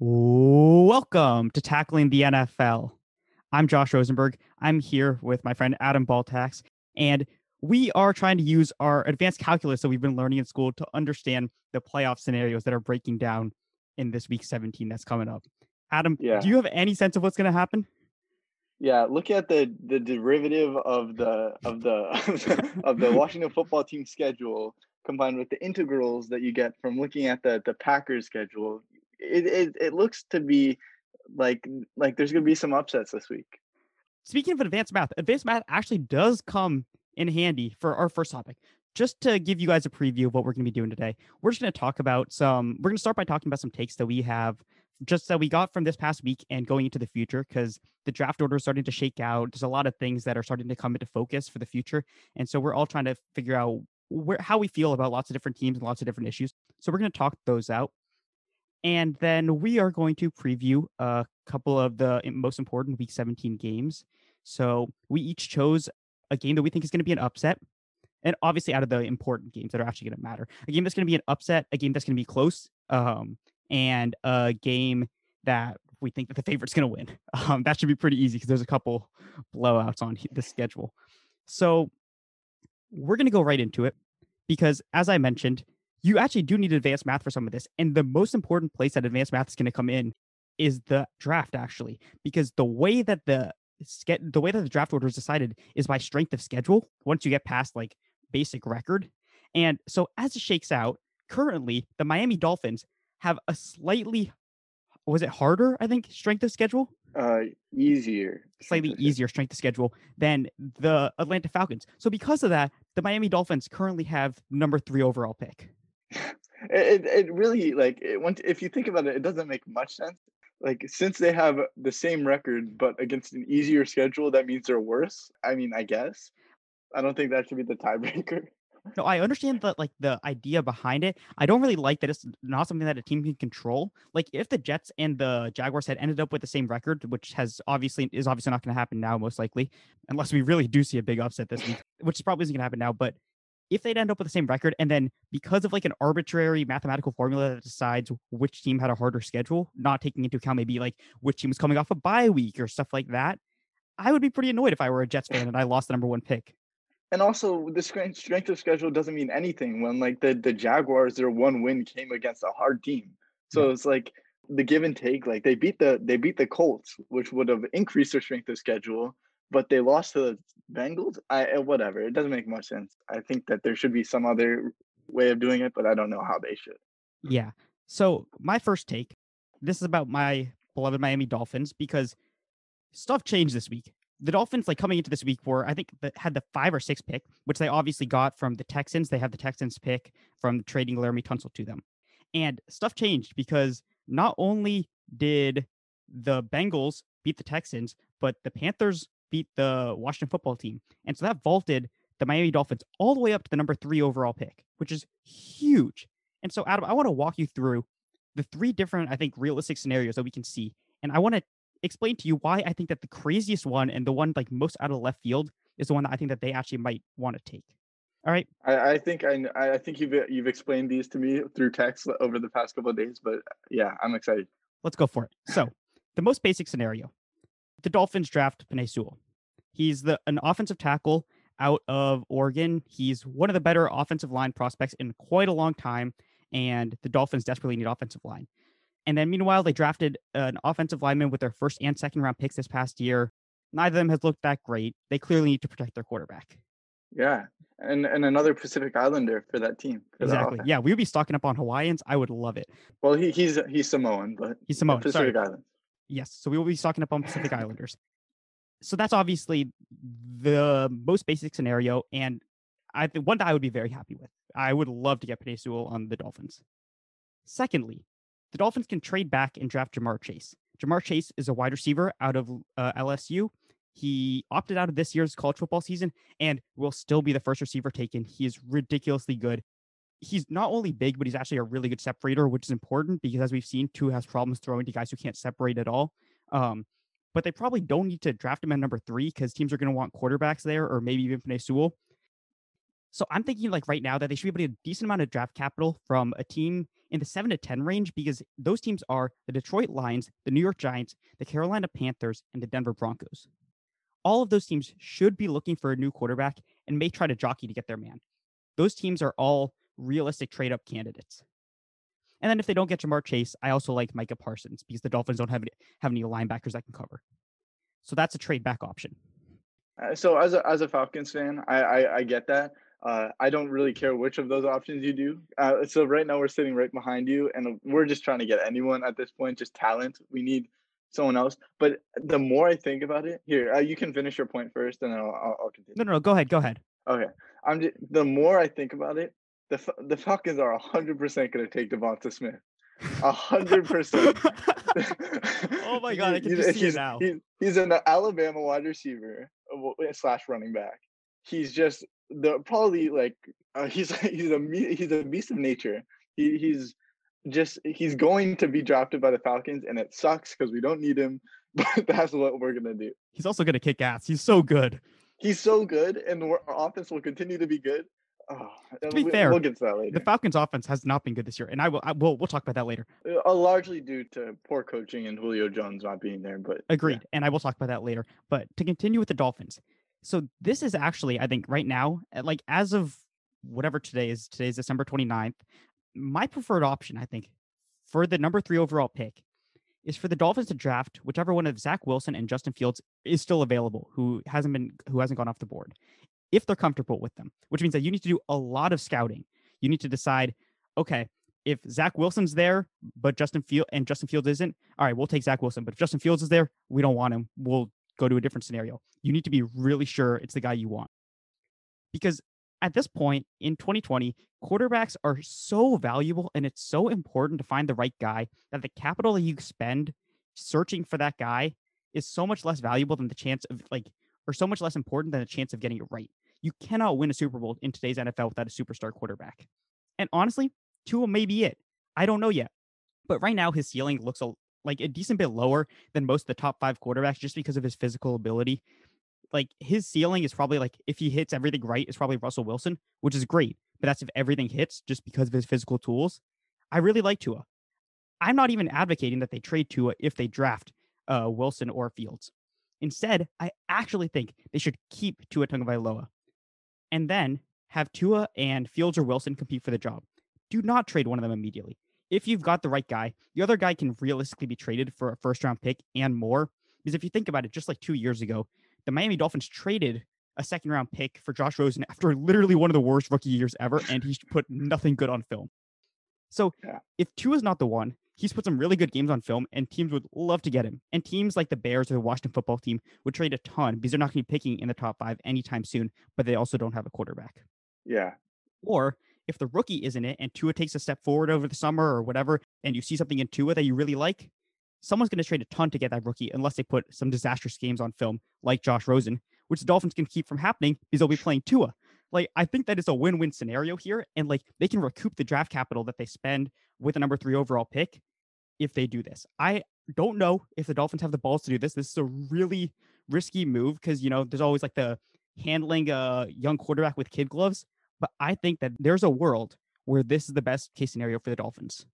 Welcome to Tackling the NFL. I'm Josh Rosenberg. I'm here with my friend Adam Baltax, and we are trying to use our advanced calculus that we've been learning in school to understand the playoff scenarios that are breaking down in this week 17 that's coming up. Adam, Yeah. do you have any sense of what's going to happen? Yeah, look at the the derivative of the of the of the Washington football team schedule combined with the integrals that you get from looking at the the Packers schedule. It it, it looks to be like like there's going to be some upsets this week. Speaking of advanced math, advanced math actually does come in handy for our first topic. Just to give you guys a preview of what we're going to be doing today, we're just going to talk about some. We're going to start by talking about some takes that we have, just that we got from this past week and going into the future, because the draft order is starting to shake out. There's a lot of things that are starting to come into focus for the future, and so we're all trying to figure out where how we feel about lots of different teams and lots of different issues. So we're going to talk those out, and then we are going to preview a couple of the most important Week 17 games. So we each chose a game that we think is going to be an upset. And obviously, out of the important games that are actually going to matter, a game that's going to be an upset, a game that's going to be close, um, and a game that we think that the favorite's going to win. Um, that should be pretty easy because there's a couple blowouts on the schedule. So we're going to go right into it because, as I mentioned, you actually do need advanced math for some of this. And the most important place that advanced math is going to come in is the draft, actually, because the way that the the way that the draft order is decided is by strength of schedule once you get past like basic record. And so as it shakes out, currently the Miami Dolphins have a slightly was it harder, I think, strength of schedule? Uh easier. Slightly easier strength of schedule than the Atlanta Falcons. So because of that, the Miami Dolphins currently have number 3 overall pick. It, it really like it, once if you think about it, it doesn't make much sense. Like since they have the same record but against an easier schedule, that means they're worse. I mean, I guess. I don't think that should be the tiebreaker. No, I understand that like the idea behind it. I don't really like that it's not something that a team can control. Like if the Jets and the Jaguars had ended up with the same record, which has obviously is obviously not going to happen now, most likely, unless we really do see a big upset this week, which probably isn't going to happen now. But if they'd end up with the same record, and then because of like an arbitrary mathematical formula that decides which team had a harder schedule, not taking into account maybe like which team was coming off a bye week or stuff like that, I would be pretty annoyed if I were a Jets fan and I lost the number one pick. And also, the strength strength of schedule doesn't mean anything when like the the Jaguars, their one win came against a hard team. So it's like the give and take. Like they beat the they beat the Colts, which would have increased their strength of schedule, but they lost to the Bengals. I uh, whatever. It doesn't make much sense. I think that there should be some other way of doing it, but I don't know how they should. Yeah. So my first take, this is about my beloved Miami Dolphins because stuff changed this week. The Dolphins, like coming into this week, were I think that had the five or six pick, which they obviously got from the Texans. They have the Texans pick from trading Laremy Tunsil to them, and stuff changed because not only did the Bengals beat the Texans, but the Panthers beat the Washington football team, and so that vaulted the Miami Dolphins all the way up to the number three overall pick, which is huge. And so, Adam, I want to walk you through the three different, I think, realistic scenarios that we can see. And I want to explain to you why I think that the craziest one and the one like most out of left field is the one that I think that they actually might want to take. All right. I, I think I I I think you've you've explained these to me through text over the past couple of days, but yeah, I'm excited. Let's go for it. So, the most basic scenario the Dolphins draft Penei Sewell. He's the an offensive tackle out of Oregon. He's one of the better offensive line prospects in quite a long time, and the Dolphins desperately need offensive line. And then, meanwhile, they drafted an offensive lineman with their first and second round picks this past year. Neither of them has looked that great. They clearly need to protect their quarterback. Yeah, and and another Pacific Islander for that team. for Exactly. Yeah, we would be stocking up on Hawaiians. I would love it. Well, he, he's he's Samoan, but He's Samoan. Sorry. Pacific Islands. Yes. So we will be stocking up on Pacific Islanders. So that's obviously the most basic scenario. And I think one that I would be very happy with. I would love to get Penei Sewell on the Dolphins. Secondly, the Dolphins can trade back and draft Ja'Marr Chase. Ja'Marr Chase is a wide receiver out of uh, LSU. He opted out of this year's college football season and will still be the first receiver taken. He is ridiculously good. He's not only big, but he's actually a really good separator, which is important because as we've seen, Tua has problems throwing to guys who can't separate at all. Um, but they probably don't need to draft him at number three because teams are going to want quarterbacks there or maybe even Penei Sewell. So I'm thinking like right now that they should be able to get a decent amount of draft capital from a team in the seven to 10 range because those teams are the Detroit Lions, the New York Giants, the Carolina Panthers, and the Denver Broncos. All of those teams should be looking for a new quarterback and may try to jockey to get their man. Those teams are all realistic trade up candidates. And then if they don't get Ja'Marr Chase, I also like Micah Parsons because the Dolphins don't have any, have any linebackers that can cover. So that's a trade back option. Uh, so as a as a Falcons fan, I I, I get that. Uh, I don't really care which of those options you do. Uh, so right now we're sitting right behind you, and we're just trying to get anyone at this point, just talent. We need someone else. But the more I think about it, here uh, you can finish your point first, and then I'll, I'll, I'll continue. No, no, no, go ahead, go ahead. Okay, I'm just, the more I think about it, the the Falcons are hundred percent going to take Devonta Smith. A hundred percent. Oh my god, I can just see he's, it now. He's, he's an Alabama wide receiver uh, slash running back. He's just the probably like uh, he's he's a he's a beast of nature. He he's just he's going to be drafted by the Falcons, and it sucks because we don't need him. But that's what we're gonna do. He's also going to kick ass. He's so good. He's so good, and our offense will continue to be good. Oh, To be we, fair, we'll get to that later. The Falcons' offense has not been good this year, and I will. I will. We'll talk about that later. uh, largely due to poor coaching and Julio Jones not being there. But yeah. Agreed, and I will talk about that later. But to continue with the Dolphins, so this is actually, I think, right now, like as of whatever today is, today is December 29th, my preferred option, I think, for the number three overall pick is for the Dolphins to draft whichever one of Zach Wilson and Justin Fields is still available, who hasn't been who hasn't gone off the board, if they're comfortable with them, which means that you need to do a lot of scouting. You need to decide, okay, if Zach Wilson's there, but Justin Field and Justin Fields isn't, all right, we'll take Zach Wilson. But if Justin Fields is there, we don't want him. We'll go to a different scenario. You need to be really sure it's the guy you want. Because at this point in 2020, quarterbacks are so valuable and it's so important to find the right guy that the capital that you spend searching for that guy is so much less valuable than the chance of like or so much less important than the chance of getting it right. You cannot win a Super Bowl in today's NFL without a superstar quarterback. And honestly, Tua may be it. I don't know yet. But right now his ceiling looks a, like a decent bit lower than most of the top 5 quarterbacks just because of his physical ability like his ceiling is probably like if he hits everything right, is probably Russell Wilson, which is great. But that's if everything hits just because of his physical tools. I really like Tua. I'm not even advocating that they trade Tua if they draft uh, Wilson or Fields. Instead, I actually think they should keep Tua Tagovailoa, and then have Tua and Fields or Wilson compete for the job. Do not trade one of them immediately. If you've got the right guy, the other guy can realistically be traded for a first round pick and more. Because if you think about it, just like two years ago, the Miami Dolphins traded a second round pick for Josh Rosen after literally one of the worst rookie years ever, and he's put nothing good on film. So Yeah. if is not the one, he's put some really good games on film, and teams would love to get him. And teams like the Bears or the Washington football team would trade a ton because they're not going to be picking in the top five anytime soon, but they also don't have a quarterback. yeah, Or if the rookie isn't it and Tua takes a step forward over the summer or whatever, and you see something in Tua that you really like, someone's going to trade a ton to get that rookie unless they put some disastrous games on film like Josh Rosen, which the Dolphins can keep from happening because they'll be playing Tua. Like, I think that is a win win scenario here. And like, they can recoup the draft capital that they spend with a number three overall pick if they do this. I don't know if the Dolphins have the balls to do this. This is a really risky move because, you know, there's always like the handling a young quarterback with kid gloves. But I think that there's a world where this is the best case scenario for the Dolphins.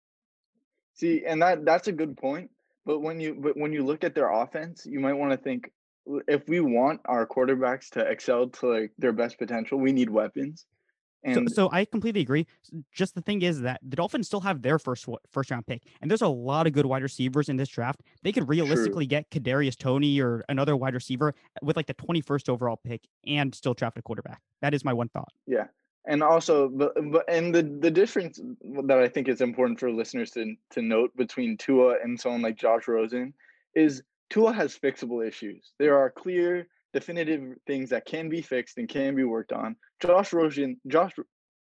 See, and that that's a good point. But when you but when you look at their offense, you might want to think if we want our quarterbacks to excel to like their best potential, we need weapons. So, And so I completely agree. Just the thing is that the Dolphins still have their first first round pick, and there's a lot of good wide receivers in this draft. They could realistically get Kadarius Toney or another wide receiver uh, with like the 21st overall pick and still draft a quarterback. That is my one thought. yeah, and also but but and the the difference that I think is important for listeners to to note between Tua and someone like Josh Rosen is Tua has fixable issues. There are clear, definitive things that can be fixed and can be worked on. Josh Rosen, Josh,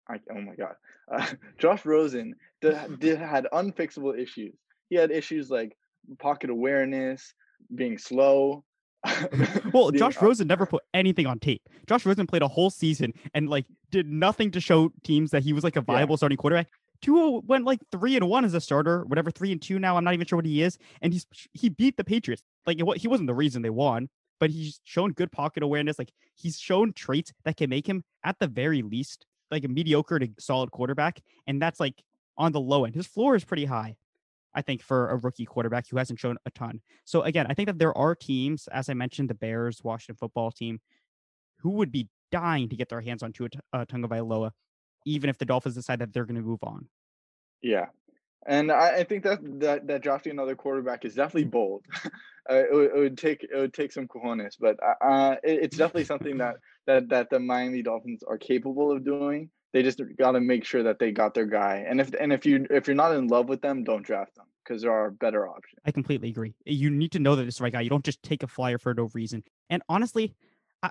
I, oh my god, uh, Josh Rosen did, did, had unfixable issues. He had issues like pocket awareness, being slow. Well, Josh Rosen never put anything on tape. Josh Rosen played a whole season and like did nothing to show teams that he was like a viable starting quarterback. Tua went like three and one as a starter, whatever three and two now. I'm not even sure what he is, and he's he beat the Patriots. Like he wasn't the reason they won, but he's shown good pocket awareness. Like he's shown traits that can make him, at the very least, like a mediocre to solid quarterback. And that's like on the low end. His floor is pretty high, I think, for a rookie quarterback who hasn't shown a ton. So again, I think that there are teams, as I mentioned, the Bears, Washington football team, who would be dying to get their hands on Tua uh, Tagovailoa, even if the Dolphins decide that they're going to move on. Yeah, and I, I, think that that that drafting another quarterback is definitely bold. uh, it, would, it, would take it would take some cojones, but uh, uh it, it's definitely something that that that the Miami Dolphins are capable of doing. They just got to make sure that they got their guy. And if and if you if you're not in love with them, don't draft them because there are better options. I completely agree. You need to know that it's the right guy. You don't just take a flyer for no reason. And honestly,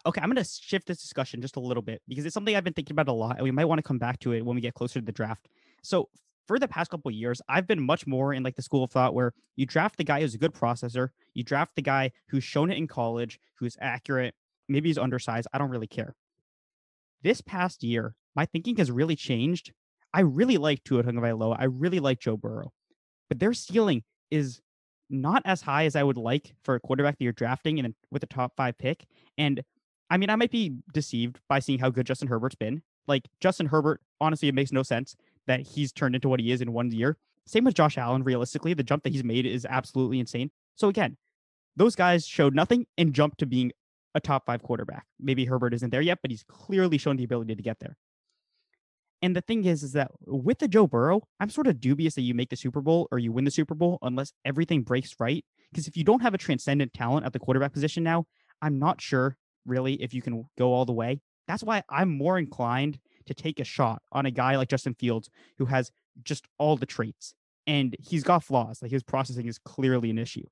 okay, I'm going to shift this discussion just a little bit because it's something I've been thinking about a lot, and we might want to come back to it when we get closer to the draft. So for the past couple years, I've been much more in like the school of thought where you draft the guy who's a good processor, you draft the guy who's shown it in college, who's accurate, maybe he's undersized. I don't really care. This past year, my thinking has really changed. I really like Tua Tagovailoa. I really like Joe Burrow, but their ceiling is not as high as I would like for a quarterback that you're drafting and with a top five pick. And I mean, I might be deceived by seeing how good Justin Herbert's been. Like Justin Herbert, honestly, it makes no sense that he's turned into what he is in one year. Same with Josh Allen, realistically, the jump that he's made is absolutely insane. So again, those guys showed nothing and jumped to being a top five quarterback. Maybe Herbert isn't there yet, but he's clearly shown the ability to get there. And the thing is, is that with the Joe Burrow, I'm sort of dubious that you make the Super Bowl or you win the Super Bowl unless everything breaks right. Because if you don't have a transcendent talent at the quarterback position now, I'm not sure really if you can go all the way. That's why I'm more inclined to take a shot on a guy like Justin Fields who has just all the traits and he's got flaws. Like his processing is clearly an issue,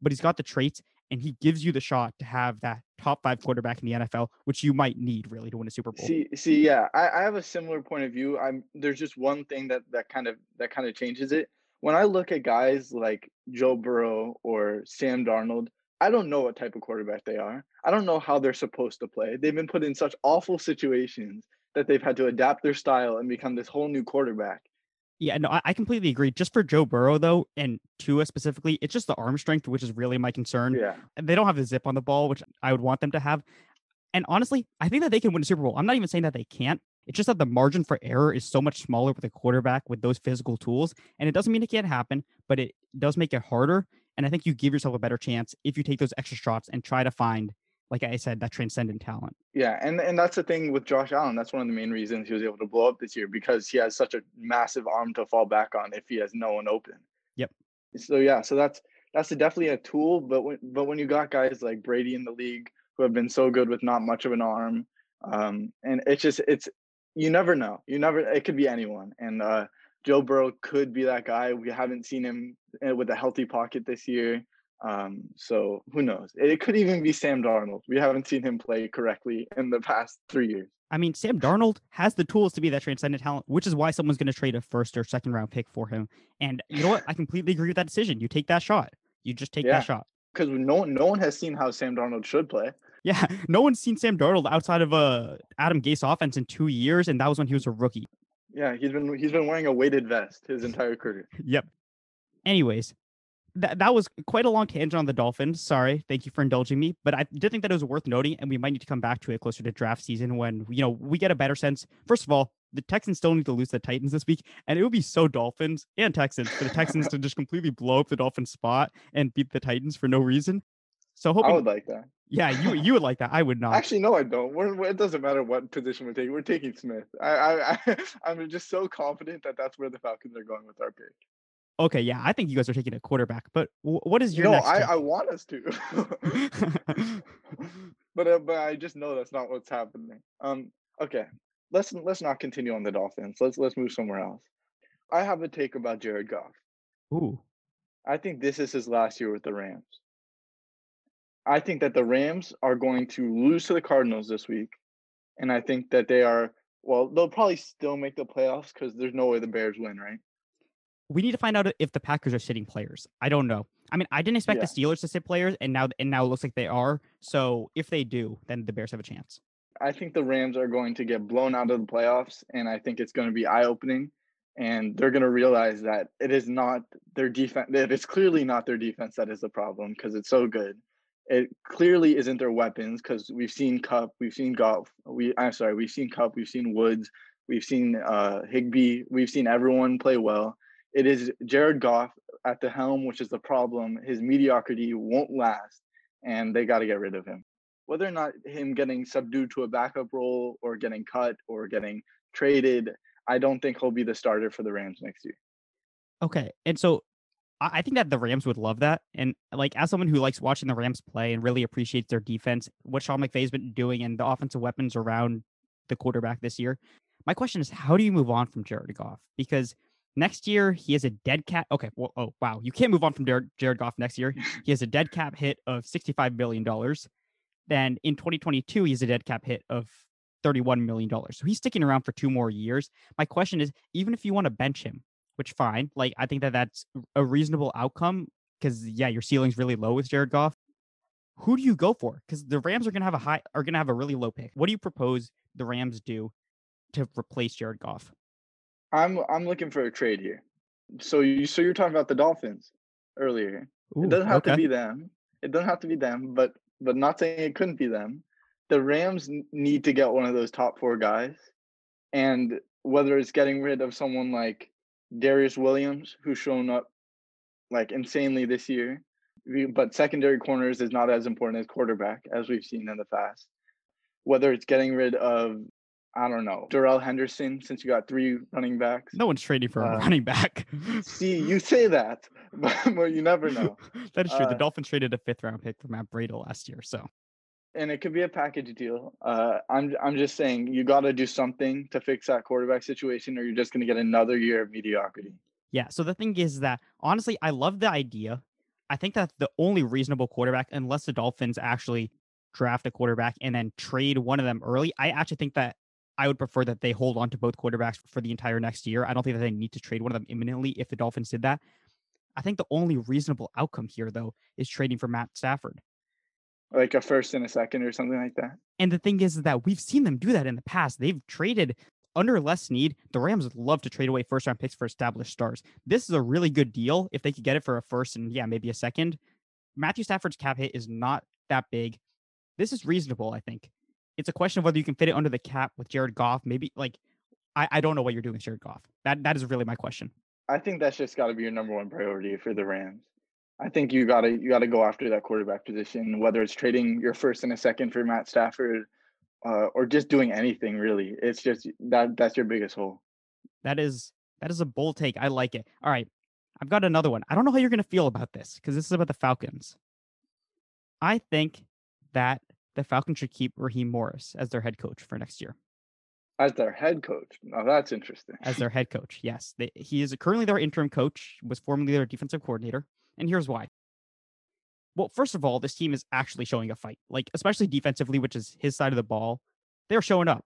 but he's got the traits and he gives you the shot to have that top five quarterback in the NFL, which you might need really to win a Super Bowl. See, see, yeah, I, I have a similar point of view. I'm there's just one thing that that kind of that kind of changes it. When I look at guys like Joe Burrow or Sam Darnold, I don't know what type of quarterback they are. I don't know how they're supposed to play. They've been put in such awful situations that they've had to adapt their style and become this whole new quarterback. Yeah, no, I completely agree. Just for Joe Burrow though, and Tua specifically, it's just the arm strength, which is really my concern. Yeah, they don't have the zip on the ball, which I would want them to have. And honestly, I think that they can win a Super Bowl. I'm not even saying that they can't. It's just that the margin for error is so much smaller with a quarterback with those physical tools, and it doesn't mean it can't happen, but it does make it harder. And I think you give yourself a better chance if you take those extra shots and try to find like I said, that transcendent talent. Yeah, and and that's the thing with Josh Allen. That's one of the main reasons he was able to blow up this year because he has such a massive arm to fall back on if he has no one open. Yep. So yeah, so that's that's a, definitely a tool. But when but when you got guys like Brady in the league who have been so good with not much of an arm, um, and it's just it's you never know. You never. It could be anyone, and uh, Joe Burrow could be that guy. We haven't seen him eh, with a healthy pocket this year. Um, so who knows? It could even be Sam Darnold. We haven't seen him play correctly in the past three years. I mean, Sam Darnold has the tools to be that transcendent talent, which is why someone's going to trade a first or second round pick for him. And you know what? I completely agree with that decision. You take that shot. You just take yeah, that shot. Because no one, no one has seen how Sam Darnold should play. Yeah, no one's seen Sam Darnold outside of a uh, Adam Gase offense in two years, and that was when he was a rookie. Yeah, he's been he's been wearing a weighted vest his entire career. yep. Anyways, that that was quite a long tangent on the Dolphins. Sorry, thank you for indulging me, but I did think that it was worth noting, and we might need to come back to it closer to draft season when you know we get a better sense. First of all, the Texans still need to lose the Titans this week, and it would be so Dolphins and Texans for the Texans to just completely blow up the Dolphins spot and beat the Titans for no reason. So hoping, I would like that. Yeah, you you would like that. I would not. Actually, no, I don't. We're, it doesn't matter what position we're taking. We're taking Smith. I I, I I'm just so confident that that's where the Falcons are going with our pick. Okay, yeah, I think you guys are taking a quarterback, but w- what is your no? I, I want us to, but uh, but I just know that's not what's happening. Um, okay, let's let's not continue on the Dolphins. Let's let's move somewhere else. I have a take about Jared Goff. Ooh, I think this is his last year with the Rams. I think that the Rams are going to lose to the Cardinals this week, and I think that they are. Well, they'll probably still make the playoffs because there's no way the Bears win, right? We need to find out if the Packers are sitting players. I don't know. I mean, I didn't expect yeah. the Steelers to sit players, and now and now it looks like they are. So if they do, then the Bears have a chance. I think the Rams are going to get blown out of the playoffs, and I think it's going to be eye opening. And they're going to realize that it is not their defense. That it's clearly not their defense that is the problem because it's so good. it clearly isn't their weapons because we've seen Kupp, we've seen Goff, we I'm sorry, we've seen Kupp, we've seen Woods, we've seen uh, Higbee, we've seen everyone play well. It is Jared Goff at the helm, which is the problem. His mediocrity won't last, and they got to get rid of him. Whether or not him getting subdued to a backup role or getting cut or getting traded, I don't think he'll be the starter for the Rams next year. Okay. And so I think that the Rams would love that. And like as someone who likes watching the Rams play and really appreciates their defense, what Sean McVay's been doing and the offensive weapons around the quarterback this year. My question is, how do you move on from Jared Goff? Because next year he has a dead cap. Okay, well, oh wow, you can't move on from Jared, Jared Goff next year. He has a dead cap hit of sixty-five billion dollars. Then in 2022, he has a dead cap hit of $31 million. So he's sticking around for two more years. My question is, even if you want to bench him, which fine. Like I think that that's a reasonable outcome because yeah, your ceiling's really low with Jared Goff. Who do you go for? Because the Rams are gonna have a high are gonna have a really low pick. What do you propose the Rams do to replace Jared Goff? I'm I'm looking for a trade here. So you so you're talking about the Dolphins earlier. Ooh, it doesn't have okay. to be them. It doesn't have to be them, but but not saying it couldn't be them. The Rams need to get one of those top four guys, and whether it's getting rid of someone like Darious Williams, who's shown up like insanely this year. But secondary corners is not as important as quarterback, as we've seen in the past. Whether it's getting rid of, I don't know, Darrell Henderson, since you got three running backs. No one's trading for a uh, running back. see, you say that, but, but you never know. that is true. Uh, the Dolphins traded a fifth round pick for Matt Breida last year, so and it could be a package deal. Uh, I'm I'm just saying you got to do something to fix that quarterback situation, or you're just going to get another year of mediocrity. Yeah. So the thing is that honestly, I love the idea. I think that the only reasonable quarterback, unless the Dolphins actually draft a quarterback and then trade one of them early, I actually think that I would prefer that they hold on to both quarterbacks for the entire next year. I don't think that they need to trade one of them imminently if the Dolphins did that. I think the only reasonable outcome here, though, is trading for Matt Stafford like a first and a second or something like that. And the thing is that we've seen them do that in the past. They've traded under less need. The Rams love to trade away first round picks for established stars. This is a really good deal if they could get it for a first and yeah, maybe a second. Matthew Stafford's cap hit is not that big. This is reasonable, I think. It's a question of whether you can fit it under the cap with Jared Goff. Maybe like I, I don't know what you're doing with Jared Goff. That that is really my question. I think that's just got to be your number one priority for the Rams. I think you gotta you gotta go after that quarterback position, whether it's trading your first and a second for Matt Stafford, uh, or just doing anything really. It's just that that's your biggest hole. That is that is a bold take. I like it. All right, I've got another one. I don't know how you're gonna feel about this because this is about the Falcons. I think that the Falcons should keep Raheem Morris as their head coach for next year. As their head coach. Now that's interesting. As their head coach, yes. They, he is currently their interim coach, was formerly their defensive coordinator. And here's why. Well, first of all, this team is actually showing a fight, like especially defensively, which is his side of the ball. They're showing up.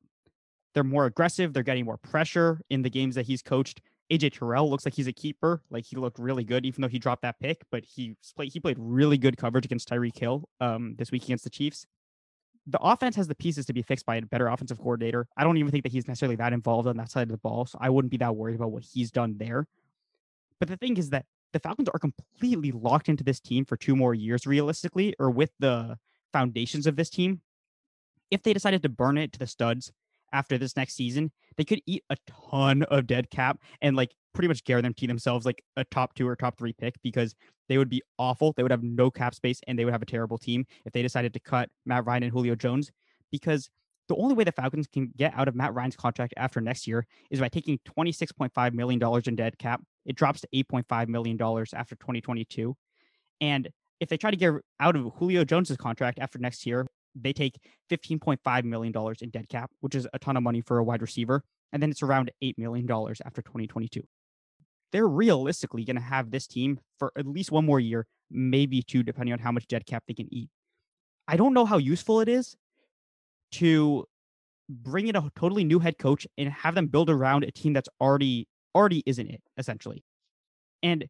They're more aggressive. They're getting more pressure in the games that he's coached. AJ Terrell looks like he's a keeper. Like he looked really good, even though he dropped that pick. But he played he played really good coverage against Tyreek Hill um, this week against the Chiefs. The offense has the pieces to be fixed by a better offensive coordinator. I don't even think that he's necessarily that involved on that side of the ball, so I wouldn't be that worried about what he's done there. But the thing is that the Falcons are completely locked into this team for two more years, realistically, or with the foundations of this team. If they decided to burn it to the studs after this next season, they could eat a ton of dead cap and like pretty much guarantee themselves like a top two or top three pick because they would be awful. They would have no cap space and they would have a terrible team if they decided to cut Matt Ryan and Julio Jones because the only way the Falcons can get out of Matt Ryan's contract after next year is by taking $26.5 million in dead cap. It drops to $8.5 million after 2022. And if they try to get out of Julio Jones's contract after next year, they take $15.5 million in dead cap, which is a ton of money for a wide receiver. And then it's around $8 million after 2022. They're realistically going to have this team for at least one more year, maybe two, depending on how much dead cap they can eat. I don't know how useful it is to bring in a totally new head coach and have them build around a team that's already already isn't it essentially. And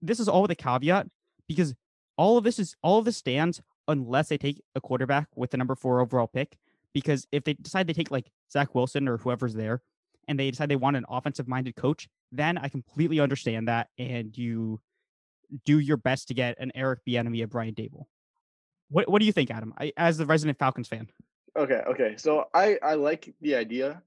this is all with a caveat because all of this is all of this stands unless they take a quarterback with the number four overall pick. Because if they decide they take like Zach Wilson or whoever's there, and they decide they want an offensive minded coach, then I completely understand that, and you do your best to get an Eric Bieniemy, a Brian Daboll. What What do you think, Adam? I, as the resident Falcons fan. Okay, okay. So I I like the idea.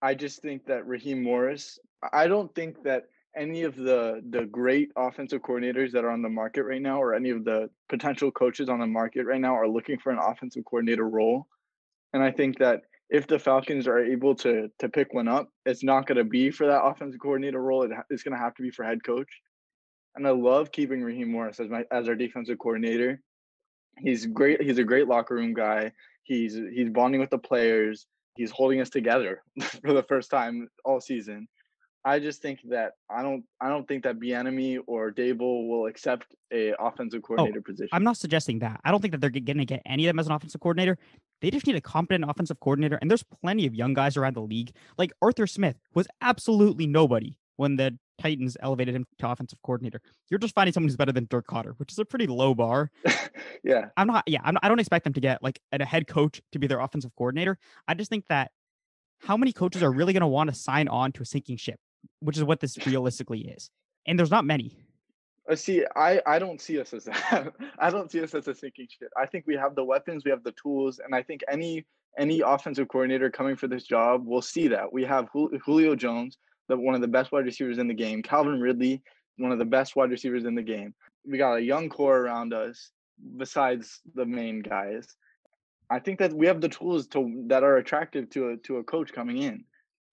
I just think that Raheem Morris. I don't think that any of the the great offensive coordinators that are on the market right now, or any of the potential coaches on the market right now, are looking for an offensive coordinator role. And I think that if the Falcons are able to to pick one up, it's not going to be for that offensive coordinator role. It, it's going to have to be for head coach. And I love keeping Raheem Morris as my as our defensive coordinator. He's great. He's a great locker room guy. He's he's bonding with the players. He's holding us together for the first time all season. I just think that I don't I don't think that Bieniemy or Daboll will accept a offensive oh, coordinator oh, position. I'm not suggesting that. I don't think that they're going to get any of them as an offensive coordinator. They just need a competent offensive coordinator, and there's plenty of young guys around the league. Like Arthur Smith was absolutely nobody when the Titans elevated him to offensive coordinator. You're just finding someone who's better than Dirk Koetter, which is a pretty low bar. yeah, I'm not. Yeah, I'm, I don't expect them to get like a head coach to be their offensive coordinator. I just think that how many coaches are really going to want to sign on to a sinking ship? which is what this realistically is. And there's not many. Uh, see, I, I don't see us as that. I don't see us as a sinking ship. I think we have the weapons, we have the tools, and I think any any offensive coordinator coming for this job will see that. We have Julio Jones, the one of the best wide receivers in the game. Calvin Ridley, one of the best wide receivers in the game. We got a young core around us besides the main guys. I think that we have the tools to that are attractive to a to a coach coming in.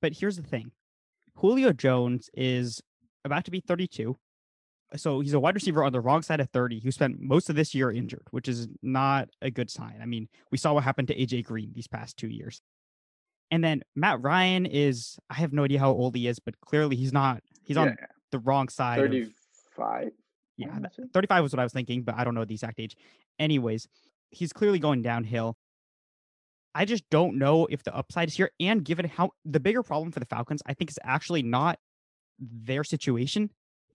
But here's the thing. Julio Jones is about to be 32. So he's a wide receiver on the wrong side of 30 who spent most of this year injured, which is not a good sign. I mean, we saw what happened to AJ Green these past two years. And then Matt Ryan is, I have no idea how old he is, but clearly he's not, he's yeah. on the wrong side. 35? Of, yeah, 35 was what I was thinking, but I don't know the exact age. Anyways, he's clearly going downhill. I just don't know if the upside is here. And given how the bigger problem for the Falcons, I think is actually not their situation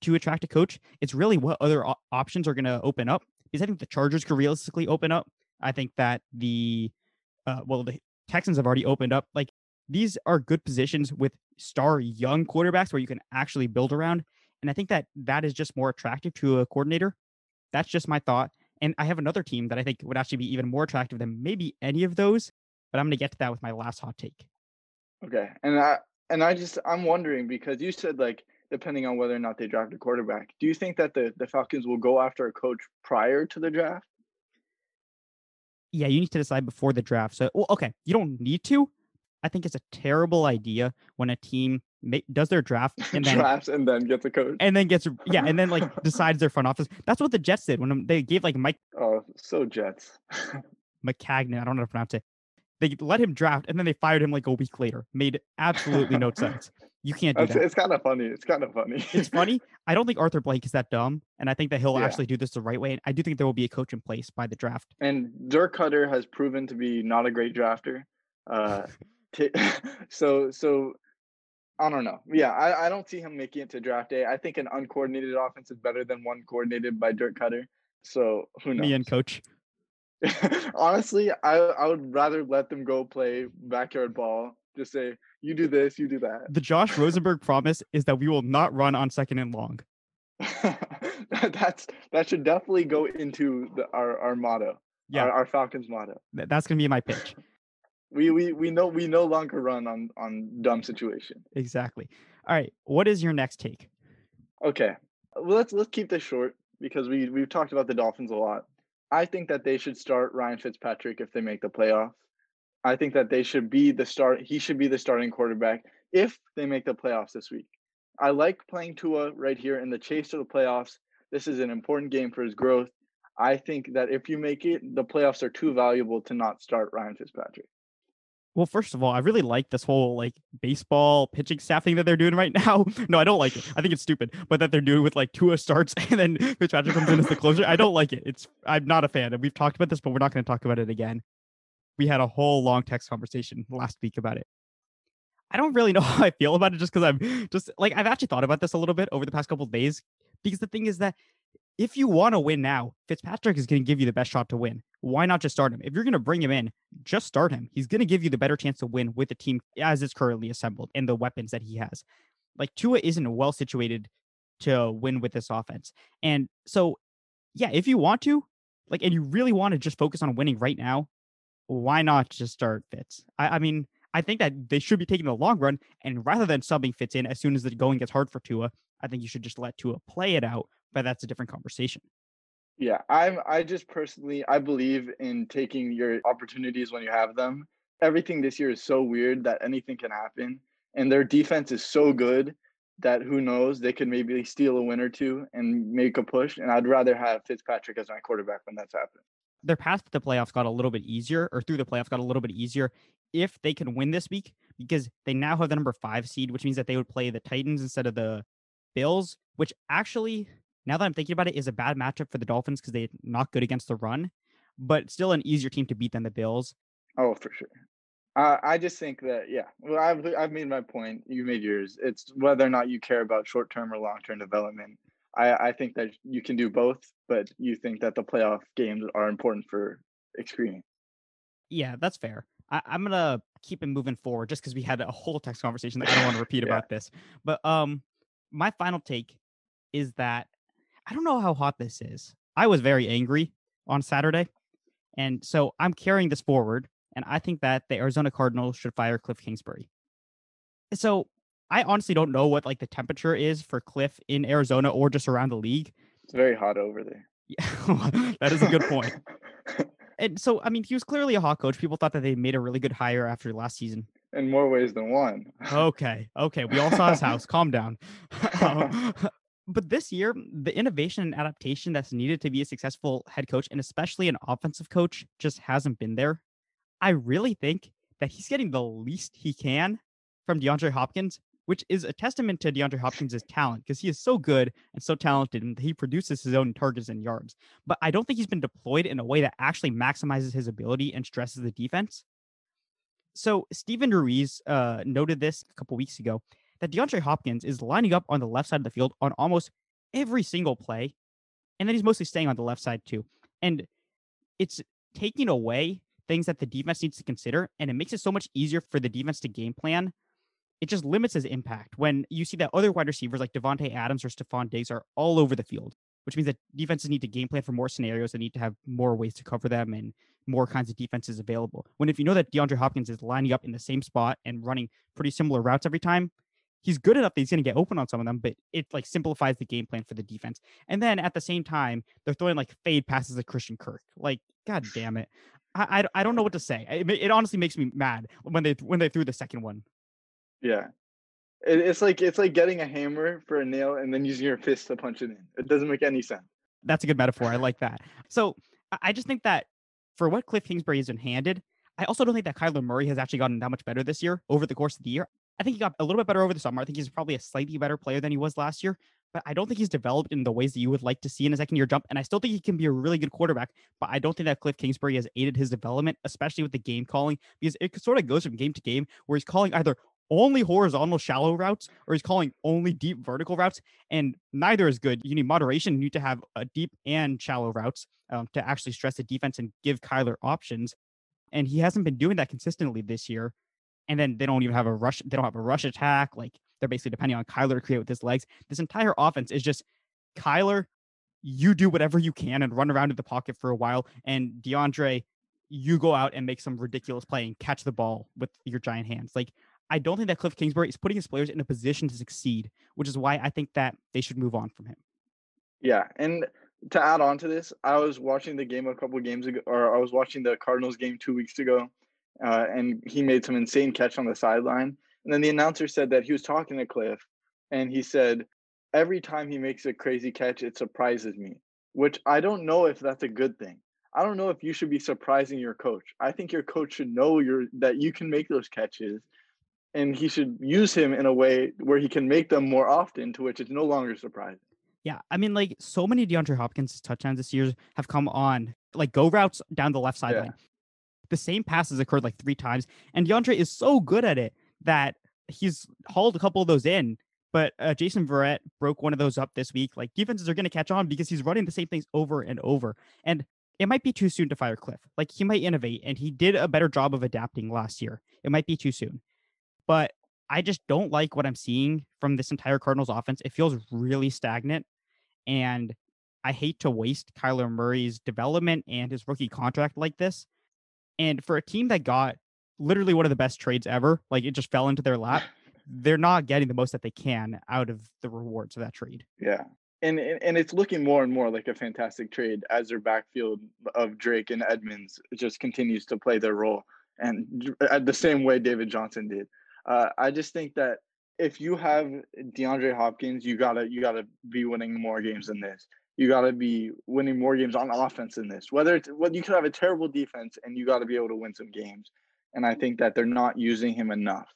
to attract a coach. It's really what other op- options are going to open up. Because I think the Chargers could realistically open up. I think that the, uh, well, the Texans have already opened up. Like these are good positions with star young quarterbacks where you can actually build around. And I think that that is just more attractive to a coordinator. That's just my thought. And I have another team that I think would actually be even more attractive than maybe any of those but I'm going to get to that with my last hot take. Okay, and I and I just I'm wondering because you said like depending on whether or not they draft a quarterback, do you think that the the Falcons will go after a coach prior to the draft? Yeah, you need to decide before the draft. So, well, okay, you don't need to. I think it's a terrible idea when a team does their draft and then drafts and then gets a coach and then gets yeah and then like decides their front office. That's what the Jets did when they gave like Mike. Oh, so Jets. Maccagnan, I don't know how to pronounce it. They let him draft and then they fired him like a week later. Made absolutely no sense. You can't do That's, that. It's kind of funny. It's kind of funny. it's funny. I don't think Arthur Blank is that dumb, and I think that he'll yeah. actually do this the right way. And I do think there will be a coach in place by the draft. And Dirk Koetter has proven to be not a great drafter. Uh, t- so so I don't know. Yeah, I, I don't see him making it to draft day. I think an uncoordinated offense is better than one coordinated by Dirk Koetter. So who knows? Me and coach. Honestly, I I would rather let them go play backyard ball. Just say you do this, you do that. The Josh Rosenberg promise is that we will not run on second and long. That's that should definitely go into the, our our motto. Yeah, our, our Falcons motto. That's gonna be my pitch. we we we know we no longer run on on dumb situation. Exactly. All right. What is your next take? Okay. Well, let's let's keep this short because we we've talked about the Dolphins a lot. I think that they should start Ryan Fitzpatrick if they make the playoffs. I think that they should be the start. He should be the starting quarterback if they make the playoffs this week. I like playing Tua right here in the chase to the playoffs. This is an important game for his growth. I think that if you make it, the playoffs are too valuable to not start Ryan Fitzpatrick. Well, first of all, I really like this whole like baseball pitching staff thing that they're doing right now. no, I don't like it. I think it's stupid. But that they're doing with like Tua starts and then Fitzpatrick comes in as the closer. I don't like it. It's I'm not a fan. And we've talked about this, but we're not going to talk about it again. We had a whole long text conversation last week about it. I don't really know how I feel about it just because I'm just like I've actually thought about this a little bit over the past couple days. Because the thing is that if you want to win now, Fitzpatrick is going to give you the best shot to win. Why not just start him? If you're going to bring him in, just start him. He's going to give you the better chance to win with the team as it's currently assembled and the weapons that he has. Like Tua isn't well situated to win with this offense. And so, yeah, if you want to, like, and you really want to just focus on winning right now, why not just start Fitz? I, I mean, I think that they should be taking the long run, and rather than subbing Fitz in as soon as the going gets hard for Tua, I think you should just let Tua play it out. But that's a different conversation. Yeah, I'm. I just personally, I believe in taking your opportunities when you have them. Everything this year is so weird that anything can happen, and their defense is so good that who knows they could maybe steal a win or two and make a push. And I'd rather have Fitzpatrick as my quarterback when that's happening. Their path to the playoffs got a little bit easier, or through the playoffs got a little bit easier if they can win this week because they now have the number five seed, which means that they would play the Titans instead of the Bills, which actually, now that I'm thinking about it, is a bad matchup for the Dolphins because they're not good against the run, but still an easier team to beat than the Bills. Oh, for sure. Uh, I just think that yeah. Well, I've I've made my point. You made yours. It's whether or not you care about short term or long term development. I I think that you can do both, but you think that the playoff games are important for experience. Yeah, that's fair. I, am gonna keep it moving forward just because we had a whole text conversation that I don't want to repeat yeah. about this. But um, my final take is that I don't know how hot this is. I was very angry on Saturday, and so I'm carrying this forward and I think that the Arizona Cardinals should fire Cliff Kingsbury. So I honestly don't know what like the temperature is for Cliff in Arizona or just around the league. It's very hot over there. Yeah, that is a good point. and so, I mean, he was clearly a hot coach. People thought that they made a really good hire after last season. In more ways than one. okay, okay, we all saw his house. Calm down. Um, but this year, the innovation and adaptation that's needed to be a successful head coach and especially an offensive coach just hasn't been there. I really think that he's getting the least he can from DeAndre Hopkins, which is a testament to DeAndre Hopkins' talent because he is so good and so talented and he produces his own targets and yards. But I don't think he's been deployed in a way that actually maximizes his ability and stresses the defense. So Steven Ruiz uh, noted this a couple weeks ago that DeAndre Hopkins is lining up on the left side of the field on almost every single play, and then he's mostly staying on the left side too. And it's taking away things that the defense needs to consider, and it makes it so much easier for the defense to game plan. It just limits his impact when you see that other wide receivers like Davante Adams or Stefon Diggs are all over the field, which means that defenses need to game plan for more scenarios. They need to have more ways to cover them and more kinds of defenses available. When if you know that DeAndre Hopkins is lining up in the same spot and running pretty similar routes every time, he's good enough that he's going to get open on some of them, but it like simplifies the game plan for the defense. And then at the same time, they're throwing like fade passes at Christian Kirk. Like, god damn it. I, I, I don't know what to say. It, it honestly makes me mad when they when they threw the second one. Yeah, it, it's like it's like getting a hammer for a nail and then using your fist to punch it in. It doesn't make any sense. That's a good metaphor. I like that. So I just think that for what Cliff Kingsbury has been handed, I also don't think that Kyler Murray has actually gotten that much better this year over the course of the year. I think he got a little bit better over the summer. I think he's probably a slightly better player than he was last year, but I don't think he's developed in the ways that you would like to see in a second year jump. And I still think he can be a really good quarterback, but I don't think that Cliff Kingsbury has aided his development, especially with the game calling, because it sort of goes from game to game where he's calling either only horizontal shallow routes or he's calling only deep vertical routes and neither is good you need moderation you need to have a deep and shallow routes um, to actually stress the defense and give kyler options and he hasn't been doing that consistently this year and then they don't even have a rush they don't have a rush attack like they're basically depending on Kyler to create with his legs. This entire offense is just Kyler, you do whatever you can and run around in the pocket for a while. And DeAndre, you go out and make some ridiculous play and catch the ball with your giant hands. Like, I don't think that Cliff Kingsbury is putting his players in a position to succeed, which is why I think that they should move on from him. Yeah. And to add on to this, I was watching the game a couple games ago, or I was watching the Cardinals game two weeks ago, uh, and he made some insane catch on the sideline. And then the announcer said that he was talking to Cliff and he said, every time he makes a crazy catch, it surprises me, which I don't know if that's a good thing. I don't know if you should be surprising your coach. I think your coach should know your that you can make those catches and he should use him in a way where he can make them more often to which it's no longer surprising. Yeah, I mean, like so many DeAndre Hopkins touchdowns this year have come on like go routes down the left sideline. Yeah. The same passes occurred like three times, and DeAndre is so good at it that he's hauled a couple of those in. But uh, Jason Verrett broke one of those up this week. Like defenses are going to catch on because he's running the same things over and over. And it might be too soon to fire Cliff. Like he might innovate, and he did a better job of adapting last year. It might be too soon, but I just don't like what I'm seeing from this entire Cardinals offense. It feels really stagnant, and I hate to waste Kyler Murray's development and his rookie contract like this. And for a team that got literally one of the best trades ever, like it just fell into their lap, they're not getting the most that they can out of the rewards of that trade. Yeah. And, and and it's looking more and more like a fantastic trade as their backfield of Drake and Edmonds just continues to play their role and uh, the same way David Johnson did. Uh, I just think that if you have DeAndre Hopkins, you gotta you gotta be winning more games than this. You gotta be winning more games on offense than this. Whether it's well, you could have a terrible defense and you gotta be able to win some games. And I think that they're not using him enough.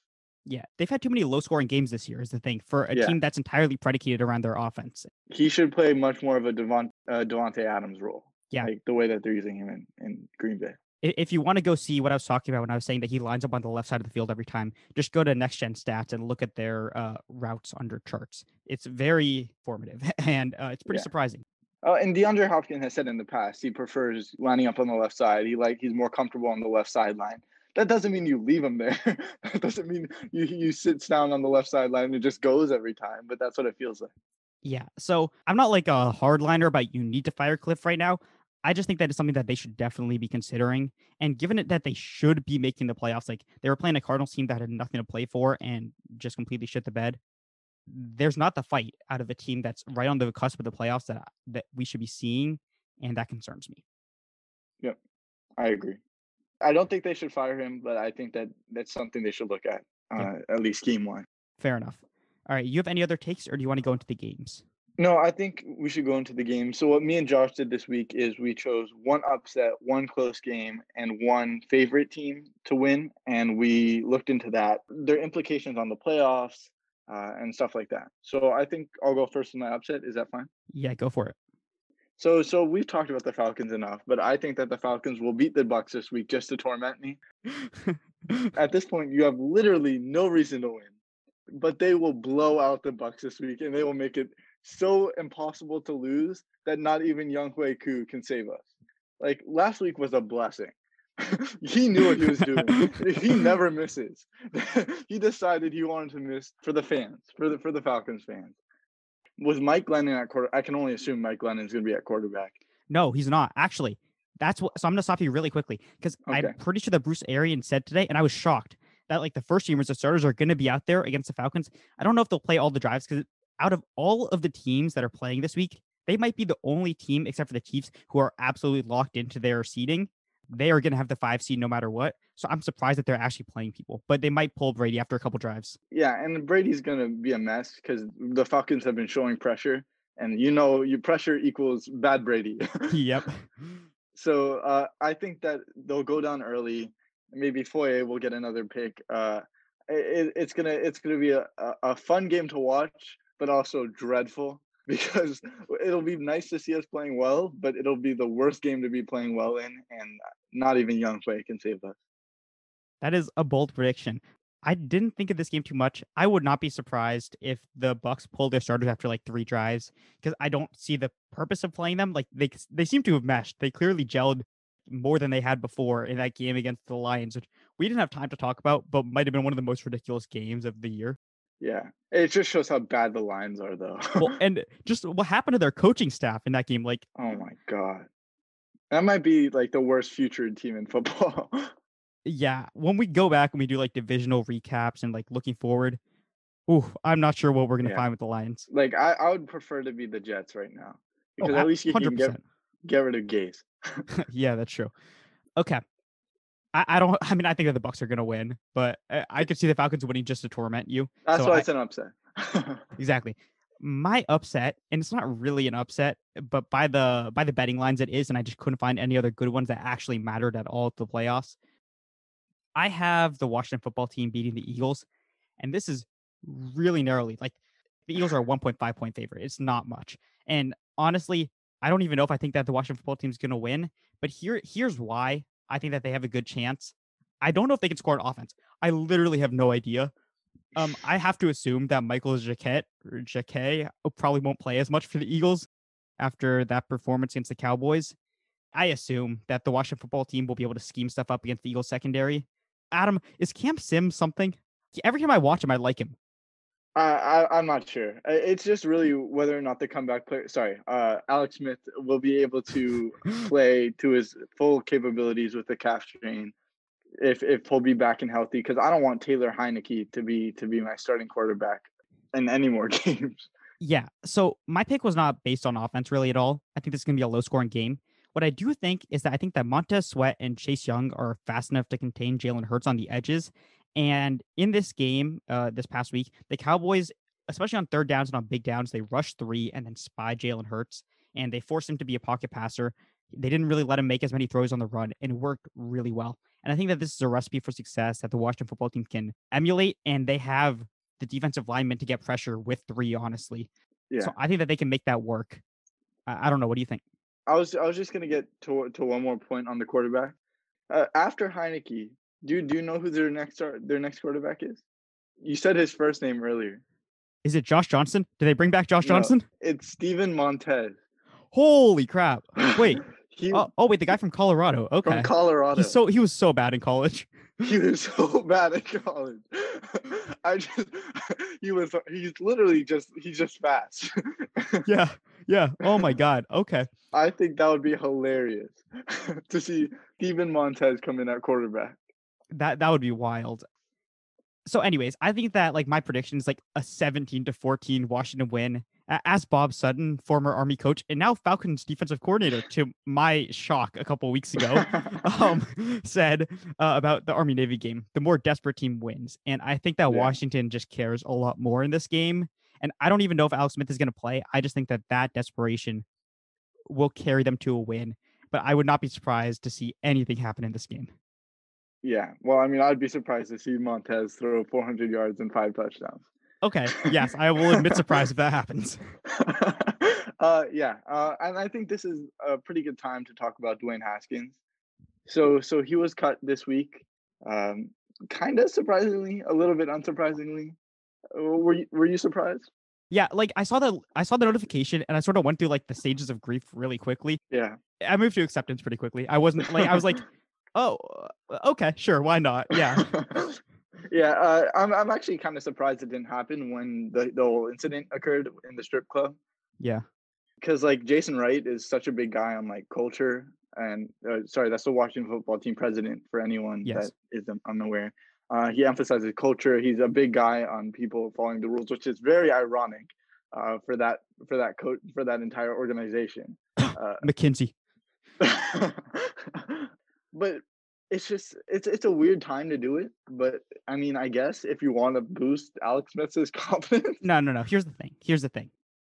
Yeah, they've had too many low scoring games this year. Is the thing for a yeah. team that's entirely predicated around their offense. He should play much more of a Davante, uh, Adams role. Yeah, like the way that they're using him in, in Green Bay if you want to go see what I was talking about when I was saying that he lines up on the left side of the field every time, just go to Next Gen Stats and look at their uh, routes under charts. It's very formative and uh, it's pretty yeah. surprising. Oh, and DeAndre Hopkins has said in the past he prefers lining up on the left side. He like he's more comfortable on the left sideline. That doesn't mean you leave him there. that doesn't mean you you sits down on the left sideline and it just goes every time. But that's what it feels like. Yeah. So I'm not like a hardliner about you need to fire Kliff right now. I just think that is something that they should definitely be considering. And given it that they should be making the playoffs, like they were playing a Cardinals team that had nothing to play for and just completely shit the bed. There's not the fight out of a team that's right on the cusp of the playoffs that that we should be seeing, and that concerns me. Yep, I agree. I don't think they should fire him, but I think that that's something they should look at, uh, at least game one. Fair enough. All right, you have any other takes, or do you want to go into the games? No, I think we should go into the game. So what me and Josh did this week is we chose one upset, one close game, and one favorite team to win, and we looked into that, their implications on the playoffs, uh, and stuff like that. So I think I'll go first in my upset. Is that fine? Yeah, go for it. So so we've talked about the Falcons enough, but I think that the Falcons will beat the Bucks this week just to torment me. At this point, you have literally no reason to win, but they will blow out the Bucks this week, and they will make it so impossible to lose that not even Younghoe Koo can save us. Like last week was a blessing. he knew what he was doing. he never misses. he decided he wanted to miss for the fans, for the for the Falcons fans. Was Mike Glennon at quarter? I can only assume Mike Glennon's going to be at quarterback. No, he's not. Actually, that's what. So I'm going to stop you really quickly because okay. I'm pretty sure that Bruce Arians said today, and I was shocked that like the first teamers, the starters, are going to be out there against the Falcons. I don't know if they'll play all the drives because out of all of the teams that are playing this week, they might be the only team, except for the Chiefs, who are absolutely locked into their seeding. They are going to have the five seed no matter what. So I'm surprised that they're actually playing people, but they might pull Brady after a couple drives. Yeah, and Brady's going to be a mess because the Falcons have been showing pressure, and you know, your pressure equals bad Brady. yep. So uh, I think that they'll go down early. Maybe Foye will get another pick. Uh, it, it's gonna it's gonna be a, a fun game to watch but also dreadful because it'll be nice to see us playing well, but it'll be the worst game to be playing well in, and not even Younghoe can save us. That is a bold prediction. I didn't think of this game too much. I would not be surprised if the Bucks pull their starters after like three drives because I don't see the purpose of playing them. Like they they seem to have meshed. They clearly gelled more than they had before in that game against the Lions, which we didn't have time to talk about, but might have been one of the most ridiculous games of the year. Yeah, it just shows how bad the lines are, though. well, and just what happened to their coaching staff in that game? Like, oh my god, that might be like the worst future team in football. yeah, when we go back and we do like divisional recaps and like looking forward, ooh, I'm not sure what we're gonna yeah. find with the Lions. Like, I, I would prefer to be the Jets right now oh, because oh, at least you 100%. can get get rid of Gase. yeah, that's true. Okay, I, I, don't. I mean, I think that the Bucks are going to win, but I, I, could see the Falcons winning just to torment you. That's so why I, it's an upset. exactly. My upset, and it's not really an upset, but by the by the betting lines it is, and I just couldn't find any other good ones that actually mattered at all to the playoffs. I have the Washington football team beating the Eagles, and this is really narrowly. Like the Eagles are a 1.5 point favorite. It's not much, and honestly, I don't even know if I think that the Washington football team is going to win. But here, here's why I think that they have a good chance. I don't know if they can score an offense. I literally have no idea. Um, I have to assume that Michael Jacquet, Jacquet probably won't play as much for the Eagles after that performance against the Cowboys. I assume that the Washington football team will be able to scheme stuff up against the Eagles secondary. Adam, is Cam Sims something? Every time I watch him, I like him. I, I am not sure. It's just really whether or not the comeback player. Sorry, uh, Alex Smith will be able to play to his full capabilities with the calf strain. If if he'll be back and healthy, because I don't want Taylor Heinicke to be to be my starting quarterback in any more games. Yeah. So my pick was not based on offense really at all. I think this is gonna be a low scoring game. What I do think is that I think that Montez Sweat and Chase Young are fast enough to contain Jalen Hurts on the edges. And in this game, uh, this past week, the Cowboys, especially on third downs and on big downs, they rushed three and then spy Jalen Hurts and they forced him to be a pocket passer. They didn't really let him make as many throws on the run, and it worked really well. And I think that this is a recipe for success that the Washington football team can emulate, and they have the defensive linemen to get pressure with three, honestly. Yeah. So I think that they can make that work. I, I don't know. What do you think? I was I was just gonna get to to one more point on the quarterback. Uh, after Heinicke, do you, do you know who their next their next quarterback is? You said his first name earlier. Is it Josh Johnson? Did they bring back Josh no, Johnson? It's Steven Montez. Holy crap! Wait. he, oh, oh, wait, the guy from Colorado. Okay. From Colorado. He's so he was so bad in college. He was so bad in college. I just he was he's literally just he's just fast. yeah. Yeah. Oh my god. Okay. I think that would be hilarious to see Steven Montez come in at quarterback. That that would be wild. So, anyways, I think that like my prediction is like a 17 to 14 Washington win. As Bob Sutton, former Army coach and now Falcons defensive coordinator, to my shock a couple weeks ago, um, said uh, about the Army Navy game, the more desperate team wins. And I think that yeah. Washington just cares a lot more in this game. And I don't even know if Alex Smith is going to play. I just think that that desperation will carry them to a win. But I would not be surprised to see anything happen in this game. Yeah. Well, I mean, I'd be surprised to see Montez throw 400 yards and five touchdowns. Okay. Yes, I will admit surprise if that happens. uh, yeah. Uh, and I think this is a pretty good time to talk about Dwayne Haskins. So, so he was cut this week. Um, kind of surprisingly, a little bit unsurprisingly. Uh, were you, were you surprised? Yeah, like I saw the I saw the notification and I sort of went through like the stages of grief really quickly. Yeah. I moved to acceptance pretty quickly. I wasn't like I was like, oh, uh, okay, sure, why not? Yeah. yeah, uh, I'm I'm actually kind of surprised it didn't happen when the, the whole incident occurred in the strip club. Yeah. Because like Jason Wright is such a big guy on like culture and uh, sorry, that's the Washington football team president for anyone yes. that is unaware. Uh, he emphasizes culture. He's a big guy on people following the rules, which is very ironic uh, for that for that coach for that entire organization. Uh, McKinsey. but it's just it's it's a mm-hmm. weird time to do it. But I mean, I guess if you want to boost Alex Smith's confidence. No, no, no. Here's the thing. Here's the thing.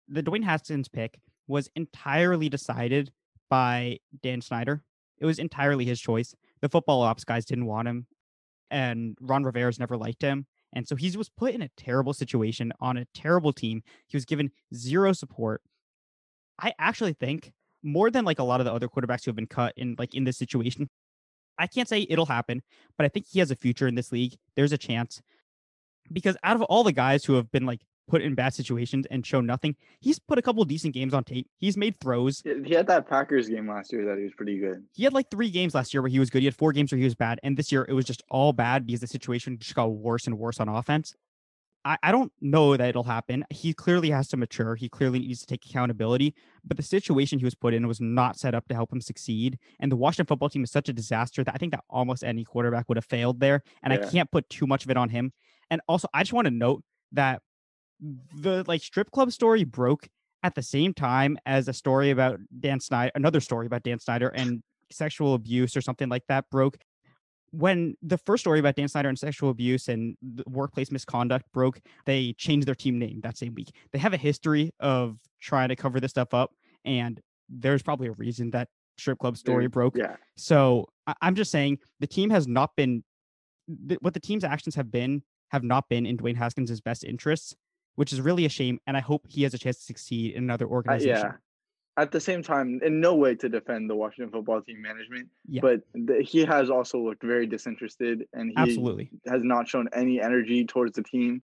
The Dwayne Haskins pick was entirely decided by Dan Snyder. It was entirely his choice. The football ops guys didn't want him, and Ron Rivera's never liked him. And so he was put in a terrible situation on a terrible team. He was given zero support. I actually think more than like a lot of the other quarterbacks who have been cut in like in this situation. I can't say it'll happen, but I think he has a future in this league. There's a chance because out of all the guys who have been like put in bad situations and shown nothing, he's put a couple decent games on tape. He's made throws. He had that Packers game last year that he was pretty good. He had like three games last year where he was good. He had four games where he was bad, and this year it was just all bad because the situation just got worse and worse on offense. I, I don't know that it'll happen. He clearly has to mature. He clearly needs to take accountability. But the situation he was put in was not set up to help him succeed. And the Washington football team is such a disaster that I think that almost any quarterback would have failed there. And yeah. I can't put too much of it on him. And also, I just want to note that the like strip club story broke at the same time as a story about Dan Snyder, another story about Dan Snyder and sexual abuse or something like that broke when the first story about Dan Snyder and sexual abuse and workplace misconduct broke, they changed their team name that same week. They have a history of trying to cover this stuff up, and there's probably a reason that strip club story broke. Yeah. So I- am just saying the team has not been th- what the team's actions have been have not been in Dwayne Haskins' best interests, which is really a shame. And I hope he has a chance to succeed in another organization. Uh, yeah at the same time, in no way to defend the Washington football team management, yeah. but the, he has also looked very disinterested and he Absolutely. has not shown any energy towards the team.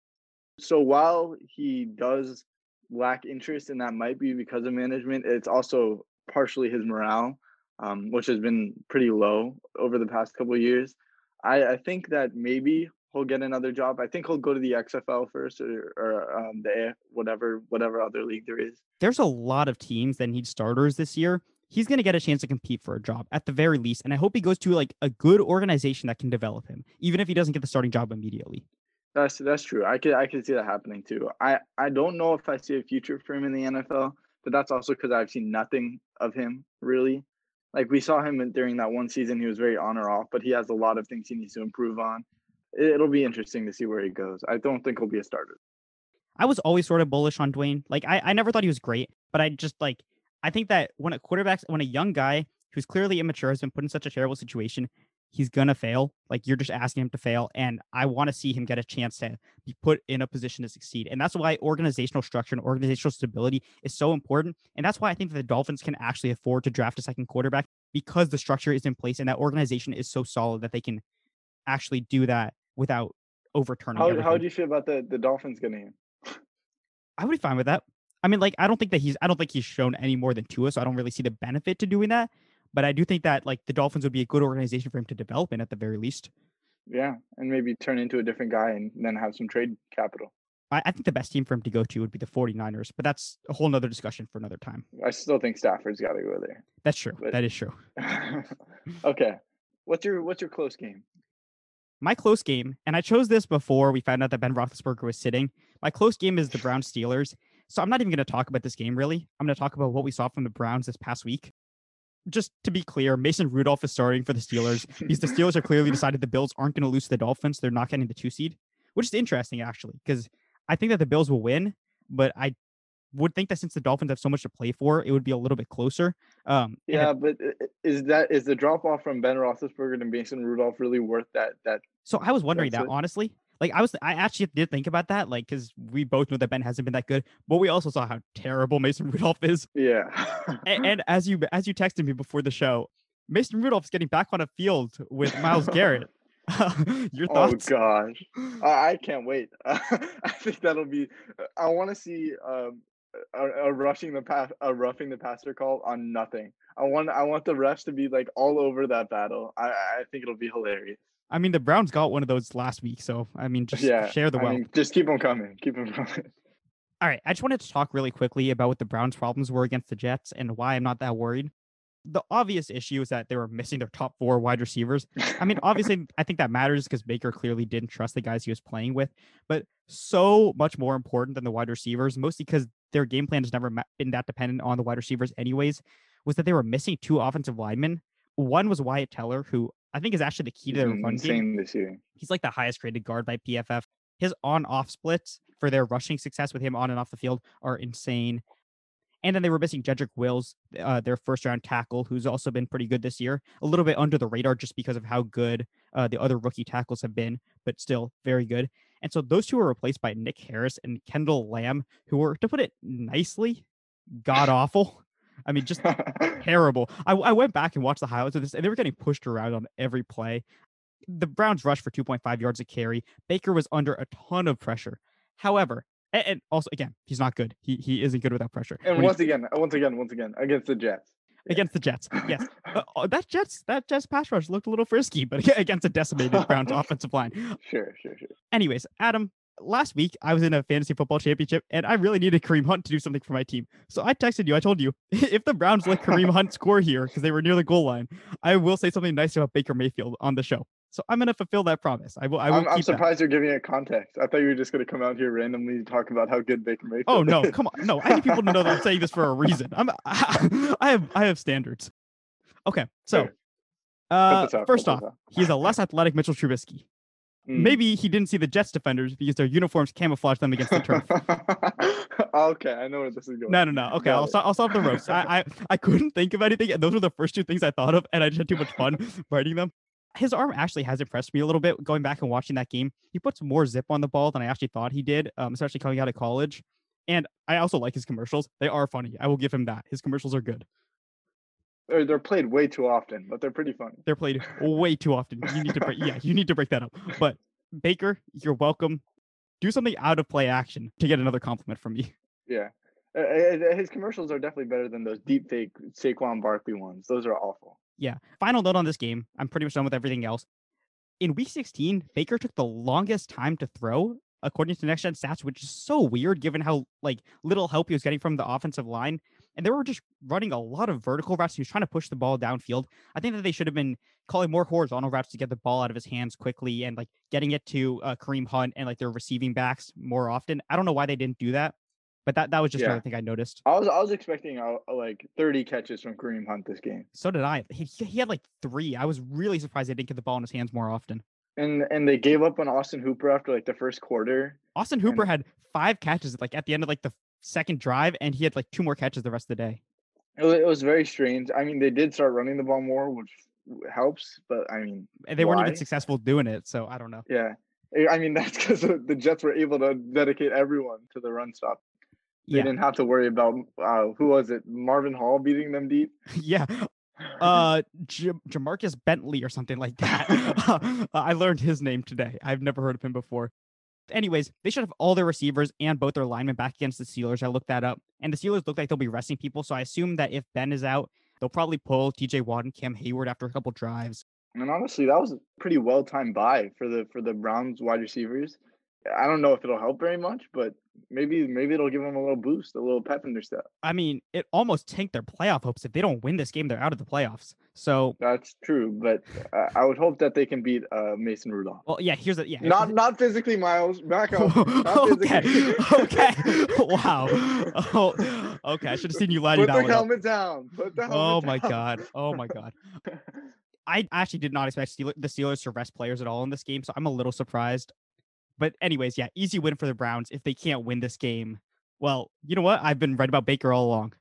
So while he does lack interest, and that might be because of management, it's also partially his morale, um, which has been pretty low over the past couple years. I, I think that maybe, he'll get another job. I think he'll go to the XFL first or, or um, the whatever whatever other league there is. There's a lot of teams that need starters this year. He's going to get a chance to compete for a job at the very least, and I hope he goes to like a good organization that can develop him, even if he doesn't get the starting job immediately. That's that's true. I could I could see that happening too. I I don't know if I see a future for him in the NFL, but that's also because I've seen nothing of him really. Like we saw him during that one season, he was very on or off, but he has a lot of things he needs to improve on. It'll be interesting to see where he goes. I don't think he'll be a starter. I was always sort of bullish on Dwayne. Like I, I never thought he was great, but I just like I think that when a quarterback, when a young guy who's clearly immature has been put in such a terrible situation, he's gonna fail. Like you're just asking him to fail, and I want to see him get a chance to be put in a position to succeed. And that's why organizational structure and organizational stability is so important. And that's why I think that the Dolphins can actually afford to draft a second quarterback because the structure is in place and that organization is so solid that they can actually do that without overturning. How everything. how do you feel about the the Dolphins getting him? I would be fine with that. I mean, like, I don't think that he's, I don't think he's shown any more than Tua, so I don't really see the benefit to doing that. But I do think that like the Dolphins would be a good organization for him to develop in at the very least. Yeah, and maybe turn into a different guy and then have some trade capital. I, I think the best team for him to go to would be the 49ers, but that's a whole nother discussion for another time. I still think Stafford's got to go there. That's true. But- that is true. okay, what's your what's your close game? My close game, and I chose this before we found out that Ben Roethlisberger was sitting. My close game is the Browns Steelers. So I'm not even going to talk about this game really. I'm going to talk about what we saw from the Browns this past week. Just to be clear, Mason Rudolph is starting for the Steelers because the Steelers are clearly decided the Bills aren't going to lose to the Dolphins. They're not getting the two seed, which is interesting actually, because I think that the Bills will win, but I would think that since the Dolphins have so much to play for, it would be a little bit closer. Um, Yeah, but i- is that is the drop off from Ben Roethlisberger to Mason Rudolph really worth that? That So I was wondering That's that it. honestly. Like I was, I actually did think about that, like because we both know that Ben hasn't been that good, but we also saw how terrible Mason Rudolph is. yeah. And, and as you as you texted me before the show, Mason Rudolph's getting back on a field with Myles Garrett. Your thoughts? oh gosh, I, I can't wait. I think that'll be. I want to see um, a, a rushing the pass, a roughing the passer call on nothing. I want I want the refs to be like all over that battle. I I think it'll be hilarious. I mean, the Browns got one of those last week, so I mean, just yeah, share the I wealth. mean, just keep them coming. Keep them coming. All right, I just wanted to talk really quickly about what the Browns' problems were against the Jets and why I'm not that worried. The obvious issue is that they were missing their top four wide receivers. I mean, obviously, I think that matters because Baker clearly didn't trust the guys he was playing with, but so much more important than the wide receivers, mostly because their game plan has never been that dependent on the wide receivers, anyways, was that they were missing two offensive linemen. One was Wyatt Teller, who I think is actually the key to their run game. this year. He's like the highest graded guard by PFF. His on off splits for their rushing success with him on and off the field are insane. And then they were missing Jedrick Wills, uh, their first round tackle, who's also been pretty good this year. A little bit under the radar just because of how good uh, the other rookie tackles have been, but still very good. And so those two were replaced by Nick Harris and Kendall Lamm, who were, to put it nicely, god awful. I mean, just terrible. I, I went back and watched the highlights of this, and they were getting pushed around on every play. The Browns rushed for 2.5 yards a carry. Baker was under a ton of pressure. However, and, and also again, he's not good. He he isn't good without pressure. and When once again, once again, once again, against the Jets. Against the Jets, yes, uh, that Jets that Jets pass rush looked a little frisky, but against a decimated Browns offensive line. Sure, sure, sure. Anyways, Adam, last week I was in a fantasy football championship and I really needed Kareem Hunt to do something for my team. So I texted you. I told you if the Browns let Kareem Hunt score here because they were near the goal line, I will say something nice about Baker Mayfield on the show. So I'm gonna fulfill that promise. I will. I will I'm, I'm keep that. surprised you're giving it context. I thought you were just going to come out here randomly and talk about how good Baker Mayfield. Oh no, come on. No, I need people to know that I'm saying this for a reason. I'm I have I have standards. Okay, so uh first off, he's a less athletic Mitchell Trubisky. Mm. Maybe he didn't see the Jets defenders because their uniforms camouflage them against the turf. okay, I know where this is going. No, no, no. Okay, Got I'll. I'll stop the roast. I, I, I couldn't think of anything, and those were the first two things I thought of, and I just had too much fun writing them. His arm actually has impressed me a little bit. Going back and watching that game, he puts more zip on the ball than I actually thought he did, um, especially coming out of college. And I also like his commercials; they are funny. I will give him that. His commercials are good. They're, they're played way too often, but they're pretty funny. They're played way too often. You need to break. Yeah, you need to break that up. But Baker, you're welcome. Do something out of play action to get another compliment from me. Yeah. Uh, his commercials are definitely better than those deep fake Saquon Barkley ones. Those are awful. Yeah. Final note on this game. I'm pretty much done with everything else. in week 16, Baker took the longest time to throw according to next gen stats, which is so weird given how like little help he was getting from the offensive line. And they were just running a lot of vertical routes. He was trying to push the ball downfield. I think that they should have been calling more horizontal routes to get the ball out of his hands quickly and like getting it to uh, Kareem Hunt and like their receiving backs more often. I don't know why they didn't do that, but that that was just Yeah. another thing I noticed. I was I was expecting uh, like 30 catches from Kareem Hunt this game, So did I. He, he had like three. I was really surprised they didn't get the ball in his hands more often. and and they gave up on Austin Hooper after like the first quarter. Austin Hooper had five catches like at the end of like the second drive, and he had like two more catches the rest of the day. It was, it was very strange. I mean, they did start running the ball more, which helps, but I mean, And they weren't even successful doing it. So I don't know. yeah. I- I mean, that's because the Jets were able to dedicate everyone to the run stop. They Yeah. didn't have to worry about uh, who was it, Marvin Hall beating them deep. yeah. Uh, J- Jamarcus Bentley or something like that. I learned his name today. I've never heard of him before. Anyways, they should have all their receivers and both their linemen back against the Steelers. I looked that up, and the Steelers look like they'll be resting people. So I assume that if Ben is out, they'll probably pull T.J. Watt and Cam Heyward after a couple drives. And honestly, that was a pretty well timed buy for the for the Browns wide receivers. I don't know if it'll help very much, but maybe maybe it'll give them a little boost, a little pep in their step. I mean, it almost tanked their playoff hopes. If they don't win this game, they're out of the playoffs. So, That's true, but uh, I would hope that they can beat uh, Mason Rudolph. well, yeah. Here's the yeah. Not not physically, Myles. Back up. Okay. okay. Wow. Oh, okay. I should have seen you lighting Put the one up. helmet down. Put the helmet down. Oh down. my god. Oh my god. I actually did not expect Steeler, the Steelers to rest players at all in this game, so I'm a little surprised. But anyways, yeah, easy win for the Browns. If they can't win this game, well, you know what? I've been right about Baker all along.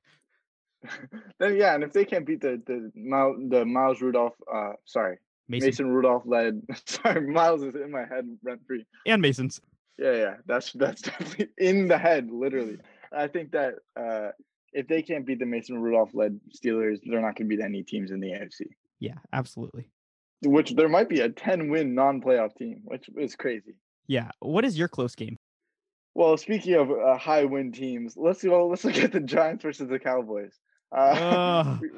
then yeah, and if they can't beat the the Miles, the Miles Rudolph, uh, sorry, Mason, Mason, Rudolph led. Sorry, Miles is in my head rent free. and Masons. Yeah, yeah, that's that's definitely in the head, literally. I think that uh, if they can't beat the Mason Rudolph led Steelers, they're not going to beat any teams in the AFC. Yeah, absolutely. Which there might be a ten win non playoff team, which is crazy. Yeah. What is your close game? Well, speaking of uh, high win teams, let's go. Let's look at the Giants versus the Cowboys. Uh, we,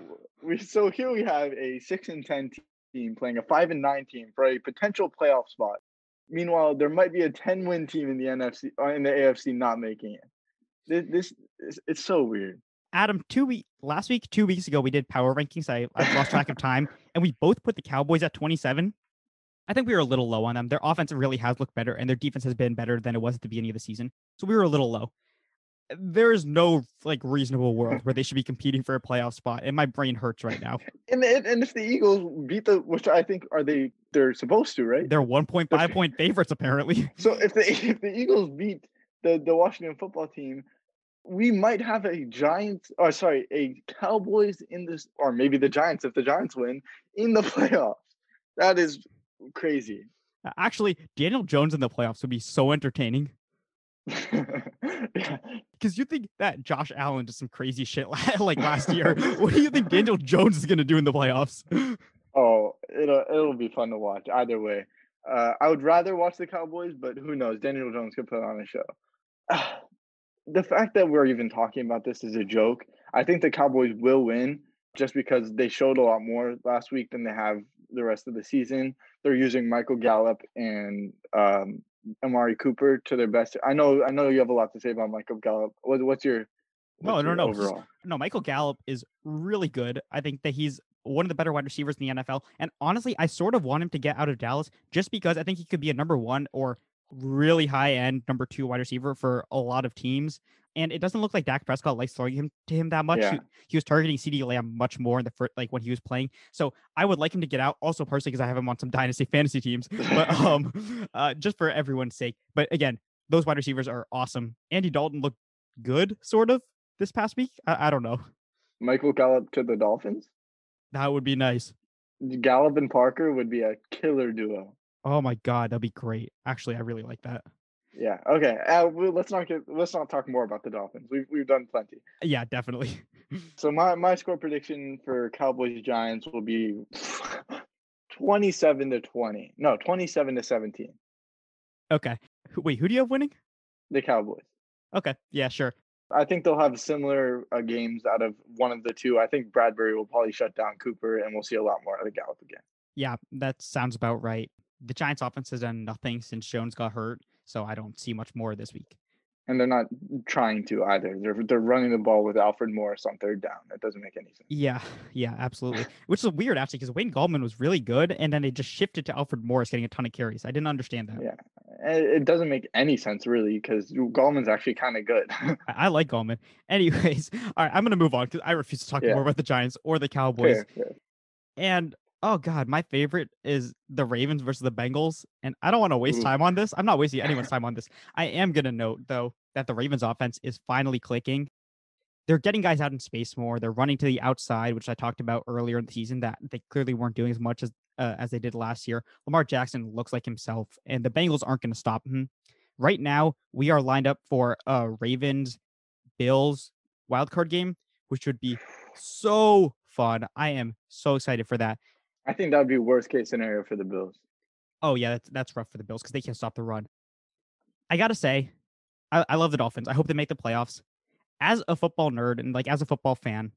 we so here we have a six and ten team playing a five and nine team for a potential playoff spot. Meanwhile, there might be a ten win team in the NFC uh, in the AFC not making it. This, this is it's so weird. Adam, two week last week, two weeks ago, we did power rankings. I, I lost track of time, and we both put the Cowboys at 27. I think we were a little low on them. Their offense really has looked better, and their defense has been better than it was at the beginning of the season. So we were a little low. Uh, there is no like reasonable world where they should be competing for a playoff spot, and my brain hurts right now. And and and if the Eagles beat the, which I think are they they're supposed to, right? They're 1.5 point favorites apparently. So if the if the Eagles beat the the Washington football team, we might have a Giants or sorry, a Cowboys in this or maybe the Giants if the Giants win in the playoffs. That is crazy. Actually, Daniel Jones in the playoffs would be so entertaining. yeah. Because you think that Josh Allen did some crazy shit like last year. what do you think Daniel Jones is going to do in the playoffs? Oh, it'll it'll be fun to watch either way. Uh, I would rather watch the Cowboys, but who knows? Daniel Jones could put on a show. the fact that we're even talking about this is a joke. I think the Cowboys will win just because they showed a lot more last week than they have the rest of the season. They're using Michael Gallup and um, Amari Cooper to their best. I know, I know you have a lot to say about Michael Gallup. What, what's your No, what's no, your no. overall? No, Michael Gallup is really good. I think that he's one of the better wide receivers in the NFL. And honestly, I sort of want him to get out of Dallas just because I think he could be a number one or really high end number two wide receiver for a lot of teams. And it doesn't look like Dak Prescott likes throwing him to him that much. Yeah. He, he was targeting CeeDee Lamb much more in the first, like when he was playing. So I would like him to get out. Also, personally, because I have him on some dynasty fantasy teams. But um, uh, just for everyone's sake. But again, those wide receivers are awesome. Andy Dalton looked good, sort of, this past week. I, I don't know. Michael Gallup to the Dolphins. That would be nice. Gallup and Parker would be a killer duo. Oh my god, that'd be great. Actually, I really like that. Yeah. Okay. Uh, well, let's not get. Let's not talk more about the Dolphins. We've we've done plenty. Yeah, definitely. So my my score prediction for Cowboys Giants will be twenty-seven to twenty. No, twenty-seven to seventeen. Okay. Wait, who do you have winning? The Cowboys. Okay. Yeah, sure. I think they'll have similar uh, games out of one of the two. I think Bradberry will probably shut down Cooper, and we'll see a lot more out of Gallup again. Yeah, that sounds about right. the Giants offense has done nothing since Jones got hurt, so I don't see much more this week. And they're not trying to either. They're they're running the ball with Alfred Morris on third down. That doesn't make any sense. Yeah, yeah, absolutely. Which is weird actually, because Wayne Gallman was really good, and then they just shifted to Alfred Morris getting a ton of carries. I didn't understand that. Yeah, it doesn't make any sense really, because Gallman's actually kind of good. I, I, like Gallman. Anyways, all right, I'm gonna move on because I refuse to talk yeah. more about the Giants or the Cowboys. Fair, fair. And oh god, my favorite is the Ravens versus the Bengals, and I don't want to waste time on this. I'm not wasting anyone's time on this. I am gonna note though that the Ravens offense is finally clicking. They're getting guys out in space more. They're running to the outside, which I talked about earlier in the season that they clearly weren't doing as much as uh, as they did last year. Lamar Jackson looks like himself, and the Bengals aren't going to stop him. Right now, we are lined up for a Ravens Bills wildcard game, which would be so fun. I am so excited for that. I think that would be worst case scenario for the Bills. Oh yeah, that's that's rough for the Bills because they can't stop the run. I gotta say, I, I love the Dolphins. I hope they make the playoffs. As a football nerd and like as a football fan,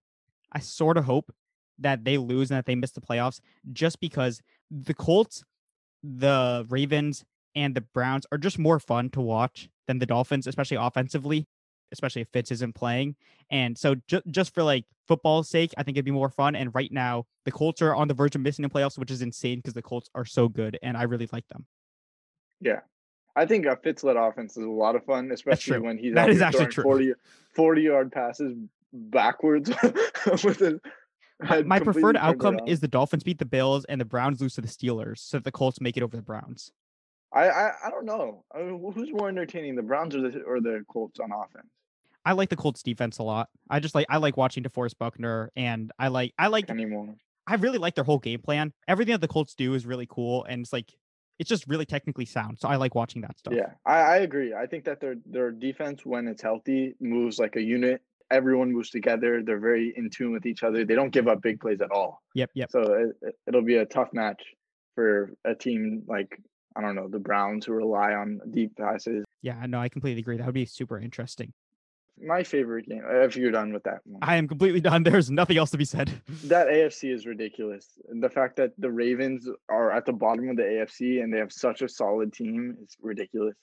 I sort of hope that they lose and that they miss the playoffs just because the Colts, the Ravens, and the Browns are just more fun to watch than the Dolphins, especially offensively especially if Fitz isn't playing. And so ju- just for like football's sake, I think it'd be more fun. And right now, the Colts are on the verge of missing the playoffs, which is insane because the Colts are so good, and I really like them. Yeah, I think a Fitz led offense is a lot of fun, especially when he's that is actually true. 40, 40 yard passes backwards with his. My preferred outcome is the Dolphins beat the Bills and the Browns lose to the Steelers, so the Colts make it over the Browns. I, I, I don't know. I mean, who's more entertaining, the Browns or the or the Colts on offense? I like the Colts defense a lot. I just like I like watching DeForest Buckner, and I like I like anymore. I really like their whole game plan. Everything that the Colts do is really cool, and it's like it's just really technically sound. So I like watching that stuff. Yeah, I, I agree. I think that their their defense, when it's healthy, moves like a unit. Everyone moves together. They're very in tune with each other. They don't give up big plays at all. Yep, yep. So it, it'll be a tough match for a team like I don't know the Browns who rely on deep passes. Yeah, no, I completely agree. That would be super interesting my favorite game. If you're done with that one, I am completely done. There's nothing else to be said. That AFC is ridiculous. The fact that the Ravens are at the bottom of the AFC and they have such a solid team is ridiculous.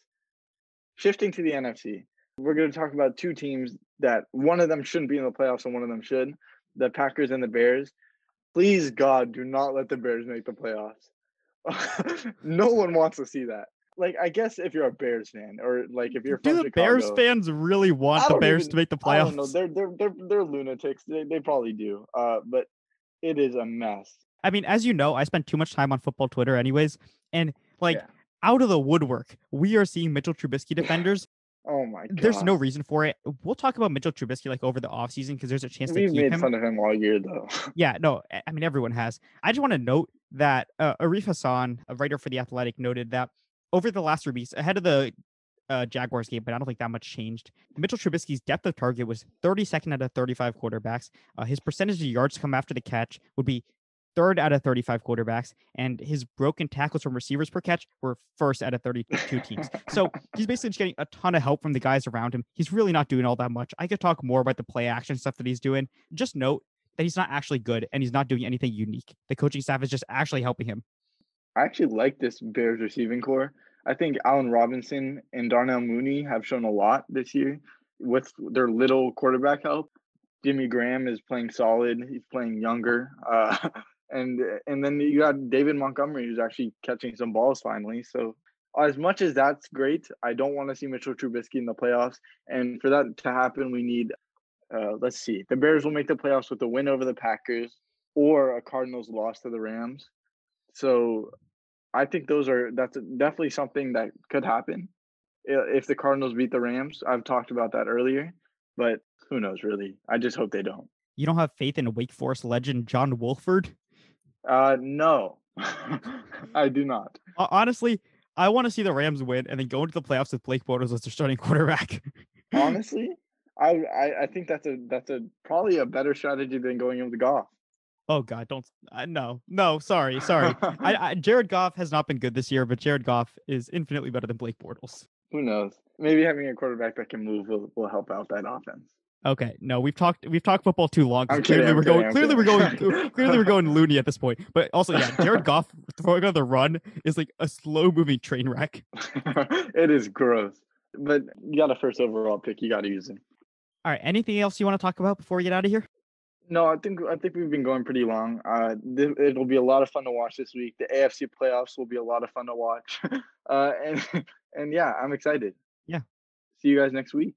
Shifting to the NFC, we're going to talk about two teams that one of them shouldn't be in the playoffs and one of them should. The Packers and the Bears. Please God, do not let the Bears make the playoffs. no one wants to see that like I guess if you're a Bears fan or like if you're do the Chicago, Bears fans really want the Bears even, to make the playoffs? I No, they're they're they're they're lunatics. They they probably do. Uh, but it is a mess. I mean, as you know, I spend too much time on football Twitter, anyways, and like yeah. out of the woodwork, we are seeing Mitchell Trubisky defenders. oh my god! There's no reason for it. We'll talk about Mitchell Trubisky like over the offseason because there's a chance We've to keep made him. fun of him all year though. yeah, no, I mean everyone has. I just want to note that uh, Arif Hasan, a writer for the Athletic, noted that over the last three weeks, ahead of the uh, Jaguars game, but I don't think that much changed. Mitchell Trubisky's depth of target was 32nd out of 35 quarterbacks. Uh, his percentage of yards come after the catch would be third out of 35 quarterbacks, and his broken tackles from receivers per catch were first out of 32 teams. So he's basically just getting a ton of help from the guys around him. He's really not doing all that much. I could talk more about the play action stuff that he's doing. Just note that he's not actually good and he's not doing anything unique. The coaching staff is just actually helping him. I actually like this Bears receiving corps. I think Allen Robinson and Darnell Mooney have shown a lot this year with their little quarterback help. Jimmy Graham is playing solid. He's playing younger. Uh, and and then you got David Montgomery who's actually catching some balls finally. So as much as that's great, I don't want to see Mitchell Trubisky in the playoffs. And for that to happen, we need uh, let's see. The Bears will make the playoffs with a win over the Packers or a Cardinals loss to the Rams. So I think those are that's definitely something that could happen if the Cardinals beat the Rams. I've talked about that earlier, but who knows really? I just hope they don't. You don't have faith in Wake Forest legend John Wolford? Uh no. I do not. Honestly, I want to see the Rams win and then go into the playoffs with Blake Bortles as their starting quarterback. Honestly, I, I I think that's a that's a probably a better strategy than going in with Goff. Oh God, don't uh, no no sorry sorry. I, I, Jared Goff has not been good this year, but Jared Goff is infinitely better than Blake Bortles. Who knows? Maybe having a quarterback that can move will, will help out that offense. Okay, no, we've talked we've talked football too long. I'm Clearly, kidding, we're going. I'm Clearly, we're going. clearly, we're going loony at this point. But also, yeah, Jared Goff throwing on the run is like a slow moving train wreck. it is gross. But you got a first overall pick. You got to use him. All right, anything else you want to talk about before we get out of here? No, I think I think we've been going pretty long. Uh, th- it'll be a lot of fun to watch this week. The AFC playoffs will be a lot of fun to watch. uh, and and yeah, I'm excited. Yeah. See you guys next week.